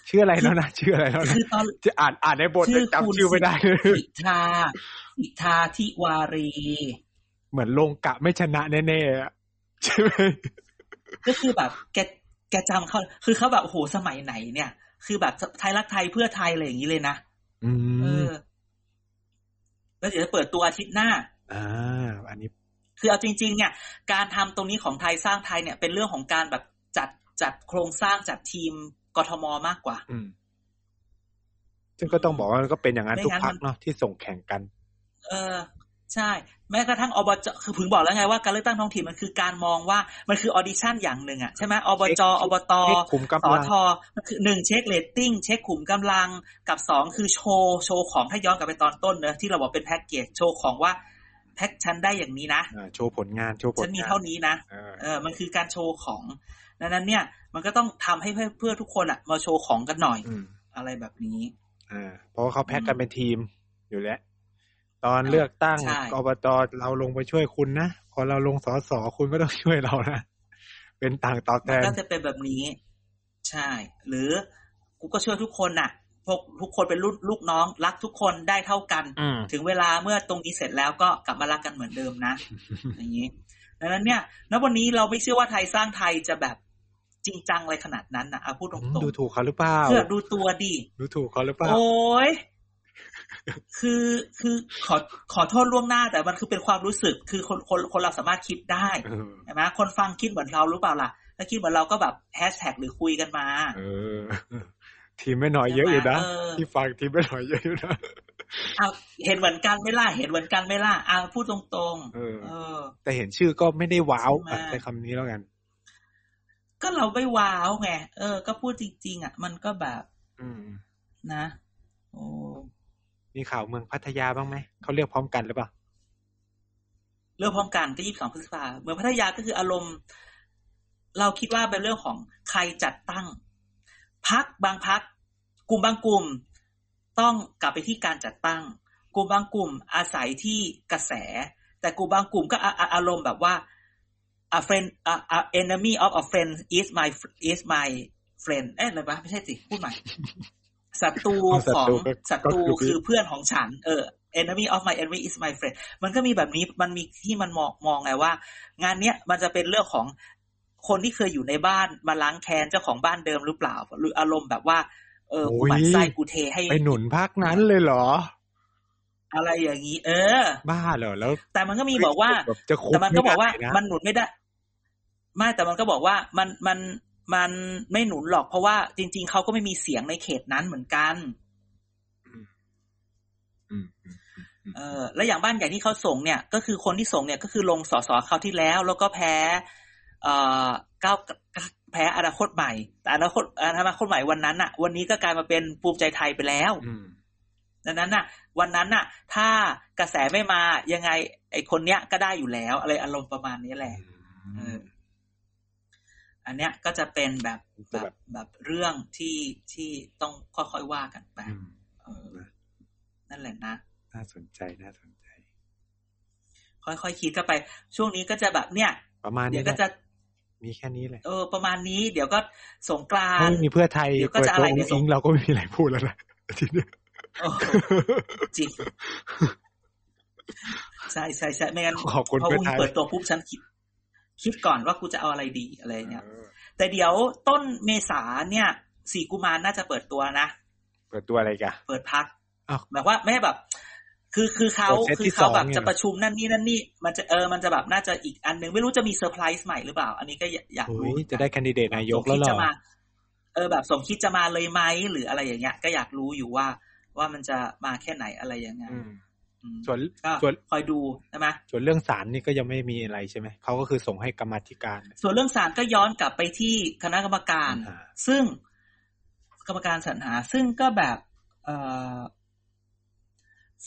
ชื่ออะไรแล้วนะชื่ออะไรแล้วนะ
คือตอน
จะอ่านอ่านในบท
ชื่อ
จำ
คุณ
ชื่อไม่ได้เลย
สิทาสิทาทิวารี
เหมือนลงกะไม่ชนะแน่ๆอะใช่ไหม
ก็คือแบบแก แกจำเขาคือเขาแบบโอ้โหสมัยไหนเนี่ย คือแบบไทยรักไทยเพื่อไทยอะไรอย่างนี้เลยนะ
อื
เอ
ม
อแล้วเดี๋ยวจะเปิดตัวอาทิตย์หน้า
อ่าอันนี้
คือเอาจริง ๆ เนี่ย การทำตรงนี้ของไทยสร้างไทยเนี่ย เป็นเรื่องของการแบบจัดจัดโครงสร้างจัดทีมกทมมากกว่า
อืมซึ่งก็ต้องบอกว่าก็เป็นอย่างนั้น
ไม่
ทุก
งั้น
พรรค
มัน
เนาะที่ส่งแข่งกัน
เออ ใช่ แม้กระทั่งอบจคือพึงบอกแล้วไงว่าการเลือกตั้งท้องถิ่นมันคือการมองว่ามันคือ audition อย่างหนึ่งอะใช่ไหมอบจ
เช็ค
อบต
เช็คขุม
ส
กำลัง
ทมันคือหนึ่งเช็คเรตติ้งเช็คขุมกำลังกับสองคือโชว์โชว์ของถ้าย้อนกลับไปตอนต้นเนอะที่เราบอกเป็นแพ็กเกจโชว์ของว่าพรรคฉันได้อย่างนี้นะ
อ่าโชว์ผลงานโชว์ผล
ฉันมี
งาน
เท่านี้นะ
เออ
เออมันคือการโชว์ของดังนั้นเนี่ย มันก็ต้องทำให้เพื่อเพื่อทุกคนอะมาโชว์ของกันหน่อย
อืม
อะไรแบบนี้
อ่าเพราะว่าเขาแพ็กกัน
อืม
เป็นทีมอยู่แล้ว ตอนเลือกตั้ง
ใช่
อบตเราลงไปช่วยคุณนะพอเราลงสอสอคุณก็ต้องช่วยเรานะเป็นต่างตอบแท
มัน
น
ก็จะเป็นแบบนี้ ใช่ หรือกูก็ช่วยทุกคนน่ะพวกทุกคนเป็นลูกลูกน้อง รักทุกคนได้เท่ากัน
อืม
ถึงเวลาเมื่อตรงนี้เสร็จแล้วก็กลับมารักกันเหมือนเดิมนะ อย่างนี้ดังนั้นเนี่ยณวันนี้เราไม่เชื่อว่าไทยสร้างไทยจะแบบจริงจังอะไรขนาดนั้นนะเอาพูดตรง
ดูถูกเขาหรือเปล่า
ๆเพื่อดูตัวดิ
ดูถูกเขาหรือเปล่า
โอ้ย คือคือขอขอโทษล่วงหน้าแต่มันคือเป็นความรู้สึกคือคนคนคนเราสามารถคิดได้
เออ
ใช่ไหมคนฟังคิดเหมือนเราหรือเปล่าล่ะถ้าคิดเหมือนเราก็แบบแฮชแท็กหรือคุยกันมา
เออ ทีมไม่น้อยเยอะอยู่นะ
เออ
ที่ฟังทีมไม่น้อยเยอะอยู่นะ
เอาเห็นเหมือนกันไหม่ล่ะเห็นเหมือนกันไหม่ล่ะเอาพูดตรงๆ
เออ
เออ
แต่เห็นชื่อก็ไม่ได้ว้าว
ใช่ไหม
อะใช้คำนี้แล้วกัน
ก็เราไม่ว้าวไงเออ ก็พูดจริง ๆ อะ มันก็แบบ
อืม
นะ โอ้
มีข่าวเมืองพัทยาบ้างไหมเขาเรียกพร้อมกันหรือเปล่า
เรื่องพร้อมกันก็ยี่สิบสองพฤษภาเมืองพัทยาก็คืออารมณ์ เราคิดว่าเป็นเรื่องของใครจัดตั้งพักบางพักกลุ่มบางกลุ่ม ต้องกลับไปที่การจัดตั้ง กลุ่มบางกลุ่มอาศัยที่กระแส แต่กลุ่มบางกลุ่มก็อาอาอารมณ์แบบว่า a friend a, a enemy of a friend is my is my friend เอ๊ะอะไรวะไม่ใช่สิพูดใหม่ ศัตรู
ศั
ของ
ตรูก็
ศัตรู
ก็คือ
คือเพื่อนของฉัน เออ enemy of my enemy is my friend มันก็มีแบบนี้มันมีที่มันมองมองไงว่า งานเนี้ยมันจะเป็นเรื่องของคนที่เคยอยู่ในบ้านมาล้างแค้นเจ้าของบ้านเดิมหรือเปล่า หรืออารมณ์แบบว่า เออกูหมันไส้กูเทให้
ไปหนุนพักนั้นเลยเหรอ
อะไรอย่างนี้ เออ
บ้าเหรอแล้ว
แต่มันก็มีบอกว่า
แบบจะคุม
แต่มันก็บอกว่า
ไได้นะ
มันหนุนไม่ได้ไม่แต่มันก็บอกว่ามันมัน มันไม่หนุนหรอกเพราะว่าจริง ๆเขาก็ไม่มีเสียงในเขตนั้นเหมือนกัน
อืมอืมอืมอืม
เออแล้วอย่างบ้านใหญ่ที่เขาส่งเนี่ย ก็คือคนที่ส่งเนี่ยก็คือลงสสคราวที่แล้ว แล้วก็แพ้ เอ่อก้าวแพ้อนาคตใหม่ แต่อนาคตอนาคตใหม่วันนั้นน่ะวันนี้ก็กลายมาเป็นภูมิใจไทยไปแล้ว
อืม
ดังนั้นน่ะ วันนั้นน่ะ ถ้ากระแสไม่มายังไง ไอคนเนี้ยก็ได้อยู่แล้ว อะไรอารมณ์ประมาณนี้แหละเอออันเนี้ยก็จะเป็นแบบแบบแบบเรื่องที่ที่ต้องค่อยๆว่ากันไป
อืม
เออนั่นแหละนะ
น่าสนใจน่าสนใจ
ค่อยๆคิดกันไป ช่วงนี้ก็จะแบบเนี่ย
ประมาณ
เดี๋
นี้
ยวก็
นะ
จะ
มีแค่นี้แหละ
เออประมาณนี้เดี๋ยวก็สงกราน
ถ้า
ต์
ไม่มีเพื่อไทย
เดี๋ยวก็
เปิด
จะ
ตัว
อะไร
อุ้
เดี๋ยว
ง
ส่
อิ
ง
งเราก็ไม่มีอะไรพูดแล้วนะทีเนี้ย
โอ้โหจริงใช่ใช่ใช่ไม่งั้น
ขอบคุณ
พอ
เพื่อ
อุ้ง
ไทย
เปิดตัวปุ๊บฉันคิด คิดก่อนว่ากูจะเอาอะไรดีอะไรเงี้ย
เออ
แต่เดี๋ยวต้นเมษาเนี่ยสี่กุมารน่าจะเปิดตัวนะ
เปิดตัวอะไรกัน
เปิดพัก
อ้าว
แบบว่าไม่แบบ คือคือเขา
เปิดเซต
คื
ที่
อเขาแบบ
สองเนี่ย
จะประชุมนั่นนี่นั่นนี่มันจะเออมันจะแบบน่าจะอีกอันหนึ่งไม่รู้จะมีเซอร์ไพรส์ใหม่หรือเปล่า อันนี้ก็อยาก
โอ้
รู้
ยจะได้แคนดิเดตนายกแล้วเหร
ที่จะ
อ
มาเออแบบสมคิดจะมาเลยไหมหรืออะไรอย่างเงี้ย ก็อยากรู้อยู่ว่าว่ามันจะมาแค่ไหนอะไรยังไง
อืม
อืม
ส่วน
ก็
ส่วน
คอยดูใช่ไหม
ส่วนเรื่องสารนี่ก็ยังไม่มีอะไรใช่ไหมเขาก็คือส่งให้กรรมาธิการ
ส่วนเรื่องศาลก็ย้อนกลับไปที่คณะกรรมการ
อ่า
ซึ่งกรรมการสรรหา ซึ่งก็แบบเออ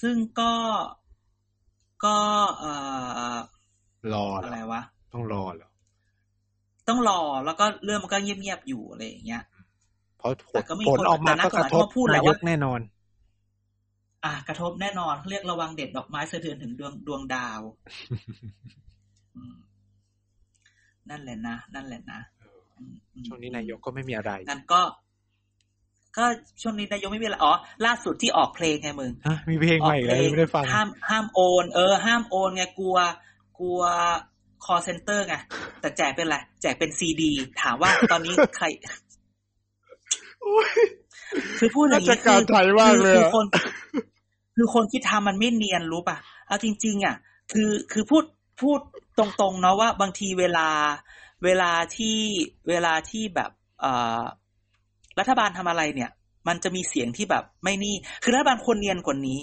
ซึ่งก็ก็เอ่อ
รอเหร
อะไร
อ
วะ
ต้องรอเหรอ
ต้องรอแล้วก็เรื่องมันก็เงียบๆอยู่อะไรอย่างเงี้ย
เพราะผ
แต่
ล
ก็มี
ผล
คน
ออกมา
แต่นั
ก็
ก
กระทบ
กฎหมายเขาพูดแล้
นายว
ว่า
กแน่นอน
อะกระทบแน่นอนเรียกระวังเด็ดดอกไม้สะเทือนถึงดวงดวงดาวอืมนั่นแหละนะนั่นแหละนะอืมอืม
ช่วงนี้นายกก็ไม่มีอะไร
งั้นก็ ก็ช่วงนี้นายกไม่มีอะไรอ๋อล่าสุดที่ออกเพลงไงมึง
ฮะมีเพลงใหม่เลยไม่ได้ฟัง
ห้ามห้ามโอน เออ ห้ามโอนไงกลัว กลัว call center ไงแต่แจกเป็นอะไรแจกเป็นซีดี ถามว่าตอนนี้ใครคือพูดอย่างนี้
ราชการไทยมากเลย
คือ
อะ
คน คือคนที่ทำมันไม่เนียนรู้ป่ะเอาจริง ๆ อะ คือคือพูดพูดตรงๆเนาะว่าบางทีเวลาเวลาที่เวลาที่แบบเอ่อรัฐบาลทำอะไรเนี่ย มันจะมีเสียงที่แบบไม่นี่ คือรัฐบาลควรเนียนกว่านี้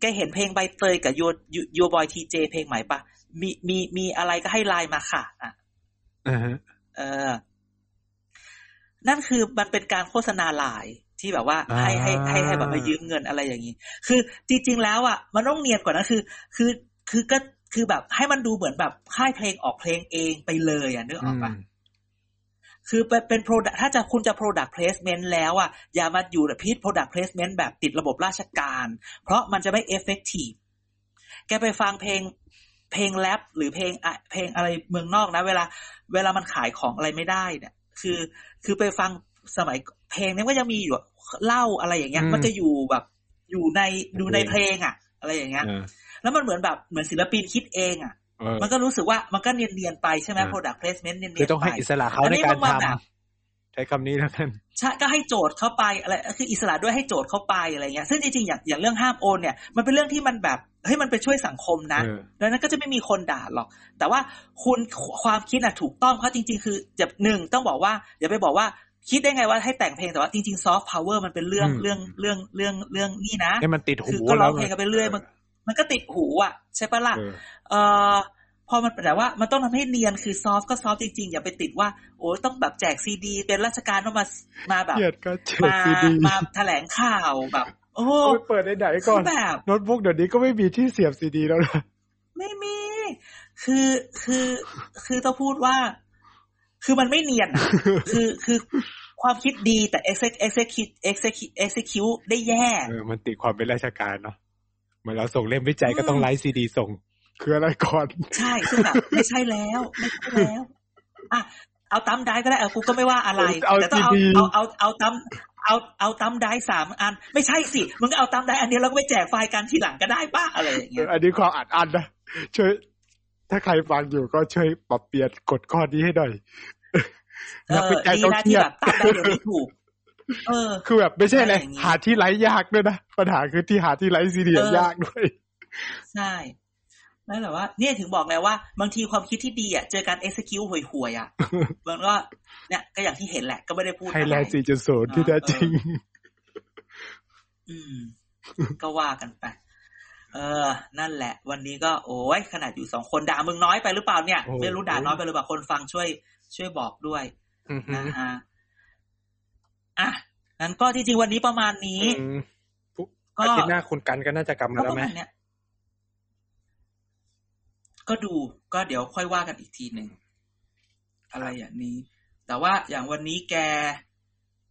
แกเห็นเพลงใบเตยกับโยโยบอยทีเจเพลงใหม่ปะมีมีมีอะไรก็ให้ไลน์มาค่ะอะ
อ่าฮะ
เออ นั่นคือมันเป็นการโฆษณาไลน์ ที่แบบว่า
อ่า
ให้ให้ให้ให้แบบมายืมเงินอะไรอย่างนี้ คือจริง ๆ แล้วอะมันต้องเนียนกว่านั้นคือ คือคือก็คือแบบให้มันดูเหมือนแบบค่ายเพลงออกเพลงเองไปเลยอะนึกออกปะ
อืม
คือเป็นเป็น product ถ้าจะคุณจะ product placement แล้วอะอย่ามาอยู่พิษ product placement แบบติดระบบราชการ เพราะมันจะไม่ effective แกไปฟังเพลงเพลงแรปหรือเพลงอะเพลงอะไรเมืองนอกนะ เวลา เวลามันขายของอะไรไม่ได้เนี่ย คือ คือไปฟังสมัยเพลงนี้ก็ยังมีอยู่อะ เล่าอะไรอย่างเงี้ย
อืม
มันจะอยู่แบบ อยู่ในดูในเพลงอะ อะไรอย่างเงี้ย
เออ
แล้วมันเหมือนแบบเหมือนศิลปินคิดเองอะ
เออ
มันก็รู้สึกว่ามันก็เนียนๆไปใช่ไหม
อ่า
product placement เนียนๆ
คือต้องให้
ไป
อิสระเขา
อัน
ใน
นี้
การ
มัน
ท
แบบำ
ใช้คำนี้แล้วกัน
ใช่ก็ให้โจทย์เข้าไปอะไรคืออิสระด้วยให้โจทย์เข้าไปอะไรเงี้ย ซึ่งจริงๆอย่างอย่างเรื่องห้ามโอนเนี่ยมันเป็นเรื่องที่มันแบบเฮ้ยมันไปช่วยสังคมนะ
เออ
ดังนั้นก็จะไม่มีคนด่าหรอก แต่ว่าคุณความคิดอะถูกต้องเพราะจริง ๆ คือจะหนึ่งต้องบอกว่าอย่าไปบอกว่า คิดได้ไงว่าให้แต่งเพลงแต่ว่าจริงๆซอฟต์พาวเวอร์มันเป็นเรื่อง
อืม
เรื่องเรื่องเรื่องเรื่องนี่นะ
ให้มันติดหู
คือก็ร้
แล้
อ
ว
งเพลงกันไปเรื่อยมันมันก็ติดหูอะ ใช่ปะล่ะ
เออ
เอ่อพอมันแต่ว่ามันต้องทำให้เนียนคือ soft ก็ soft จริงๆ อย่าไปติดว่า โอ้ยต้องแบบแจกซีดี เป็นราชการต้องมามาแบบ
เกลียดก็เจอ
มา
ซีดี
มาแถลงข่าวแบบ โอ้
เอาไปเปิดในไหนก่อน
คือแบบ
โน้ตบุ๊กเดี๋ยวนี้ก็ไม่มีที่เสียบซีดีแล้วนะ
ไม่มี คือคือคือต้องพูดว่า คือมันไม่เนียนอะคือคือความคิดดีแต่ exec execute execute execute ได้แย่
เออมันติดความเป็นราชการเนาะเหมือนเราส่งเล่มวิจัยก็ต้อง
อืม
ไลฟ์ซีดีส่ง คืออะไรก่อน
ใช่ซึ่งแบบไม่ใช่แล้วไม่ใช่แล้วอะเอาตั้มได้ก็ได้เอากูก็ไม่ว่าอะไร
เอา
แต่ต้องเอา
CD
เอาเอาเอาตั้มเอาเอาตั้มได้สามอัน ไม่ใช่สิมึงก็เอาตั้มได้อันเดียวแล้วก็ไปแจกไฟล์กันทีหลังก็ได้ป้าอะไรอย่าง
เอ
เงี้
อยอันนี้ความอัดอันนะช่วยถ้าใครฟังอยู่ก็ช่วยปรับเปลี่ยนกฎข้อนี้ให้หน่อย
เอ
นัก
อ
วิจัย
ดี
ต้อง
นะ
เครี
ที่
ยด
แบบตั้มได้เดี๋ยวนี้ถูก เออ
คือแบบไม่ใช่เลย
อะไรอย่างงี้
หาที่ไลฟ์ยากด้วยนะปัญหาคือที่หาที่ไลฟ์ซีดี
เออ
ยากด้วย
ใช่นั่นแหละว่า เนี่ยถึงบอกแล้วว่า บางทีความคิดที่ดีอะเจอการ execute ห่วยๆอะมันก็เนี่ยก็อย่างที่เห็นแหละ ก็ไม่ได้พูด
ไทยแลนด์
อะไร
4.0ที่แท้จริง
อืม ก็ว่ากันไปเออ นั่นแหละ วันนี้ก็โอ้ยขนาดอยู่สองคนด่ามึงน้อยไปหรือเปล่าเนี่ย
โอ้โห
ไม่รู้ด่าน้อยไปหรือเปล่าคนฟังช่วย ช่วยบอกด้วย
อือฮึ
นะฮะอะงั้นก็จริงๆวันนี้ประมาณนี้
อืม
ก็
อาทิตย์หน้าคุณกันก็น่าจะกลับมา
ก็
แล้
ป
ว
ระ
ไหม
มาณเนี้ยก็ดูก็เดี๋ยวค่อยว่ากันอีกทีหนึ่งอะไรอย่างนี้ แต่ว่าอย่างวันนี้แก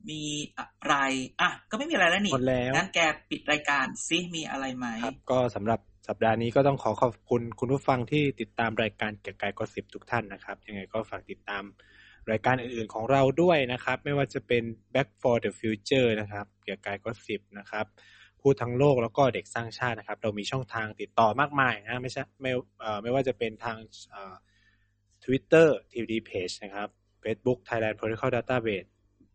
มีอะไร อะ ก็ไม่มีอะไรแล้วนี่
หมดแล้ว
งั้นแกปิดรายการซิมีอะไรไหม
ครับก็สำหรับ สัปดาห์นี้ก็ต้องขอขอบคุณคุณผู้ฟังที่ติดตามรายการเกี่ยวกับก็สิบทุกท่านนะครับ ยังไงก็ฝากติดตามรายการอื่นๆของเราด้วยนะครับ ไม่ว่าจะเป็น Back for the Future นะครับเกี่ยวกับก็สิบนะครับพูดทั้งโลกแล้วก็เด็กสร้างชาตินะครับ เรามีช่องทางติดต่อมากมายนะไม่ใช่ไม่ไม่ว่าจะเป็นทางเอ่อ Twitter TPD Page นะครับ Facebook Thailand Political Database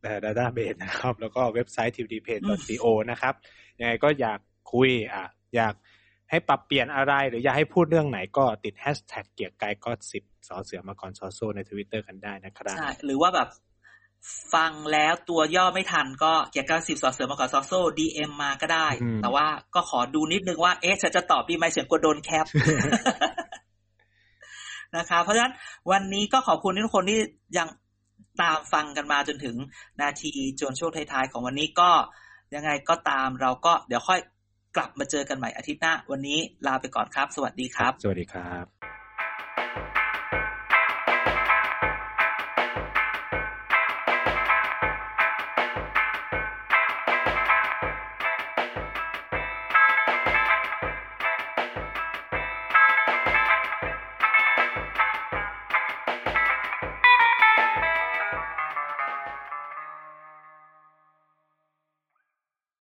เอ่อ Database นะครับ แล้วก็เว็บไซต์ tpdpage.co นะครับยังไงก็อยากคุยอะอยาก ให้ปรับเปลี่ยนอะไร หรืออยากให้พูดเรื่องไหนก็ติดแฮชแท็กเกียร์กายก็สิบสอเสือมาก่อนซอโซในทวิตเตอร์กันได้นะครับ
ใช่หรือว่าแบบฟังแล้วตัวย่อไม่ทันก็เกียร์เก้าสิบสอเสือมาขอซอโซ่ DM มาก็ได้
อืม
แต่ว่าก็ขอดูนิดนึงว่า เอ๊ะฉันจะตอบดีไหมเสียงกลัวโดน capนะคะเพราะฉะนั้นวันนี้ก็ขอบคุณทุกคนที่ยังตามฟังกันมาจนถึงนาทีจนช่วงท้ายๆของวันนี้ก็ยังไงก็ตามเราก็เดี๋ยวค่อย กลับมาเจอกันใหม่อาทิตย์หน้า วันนี้ลาไปก่อนครับ สวัสดีครับ
สวัสดีครับ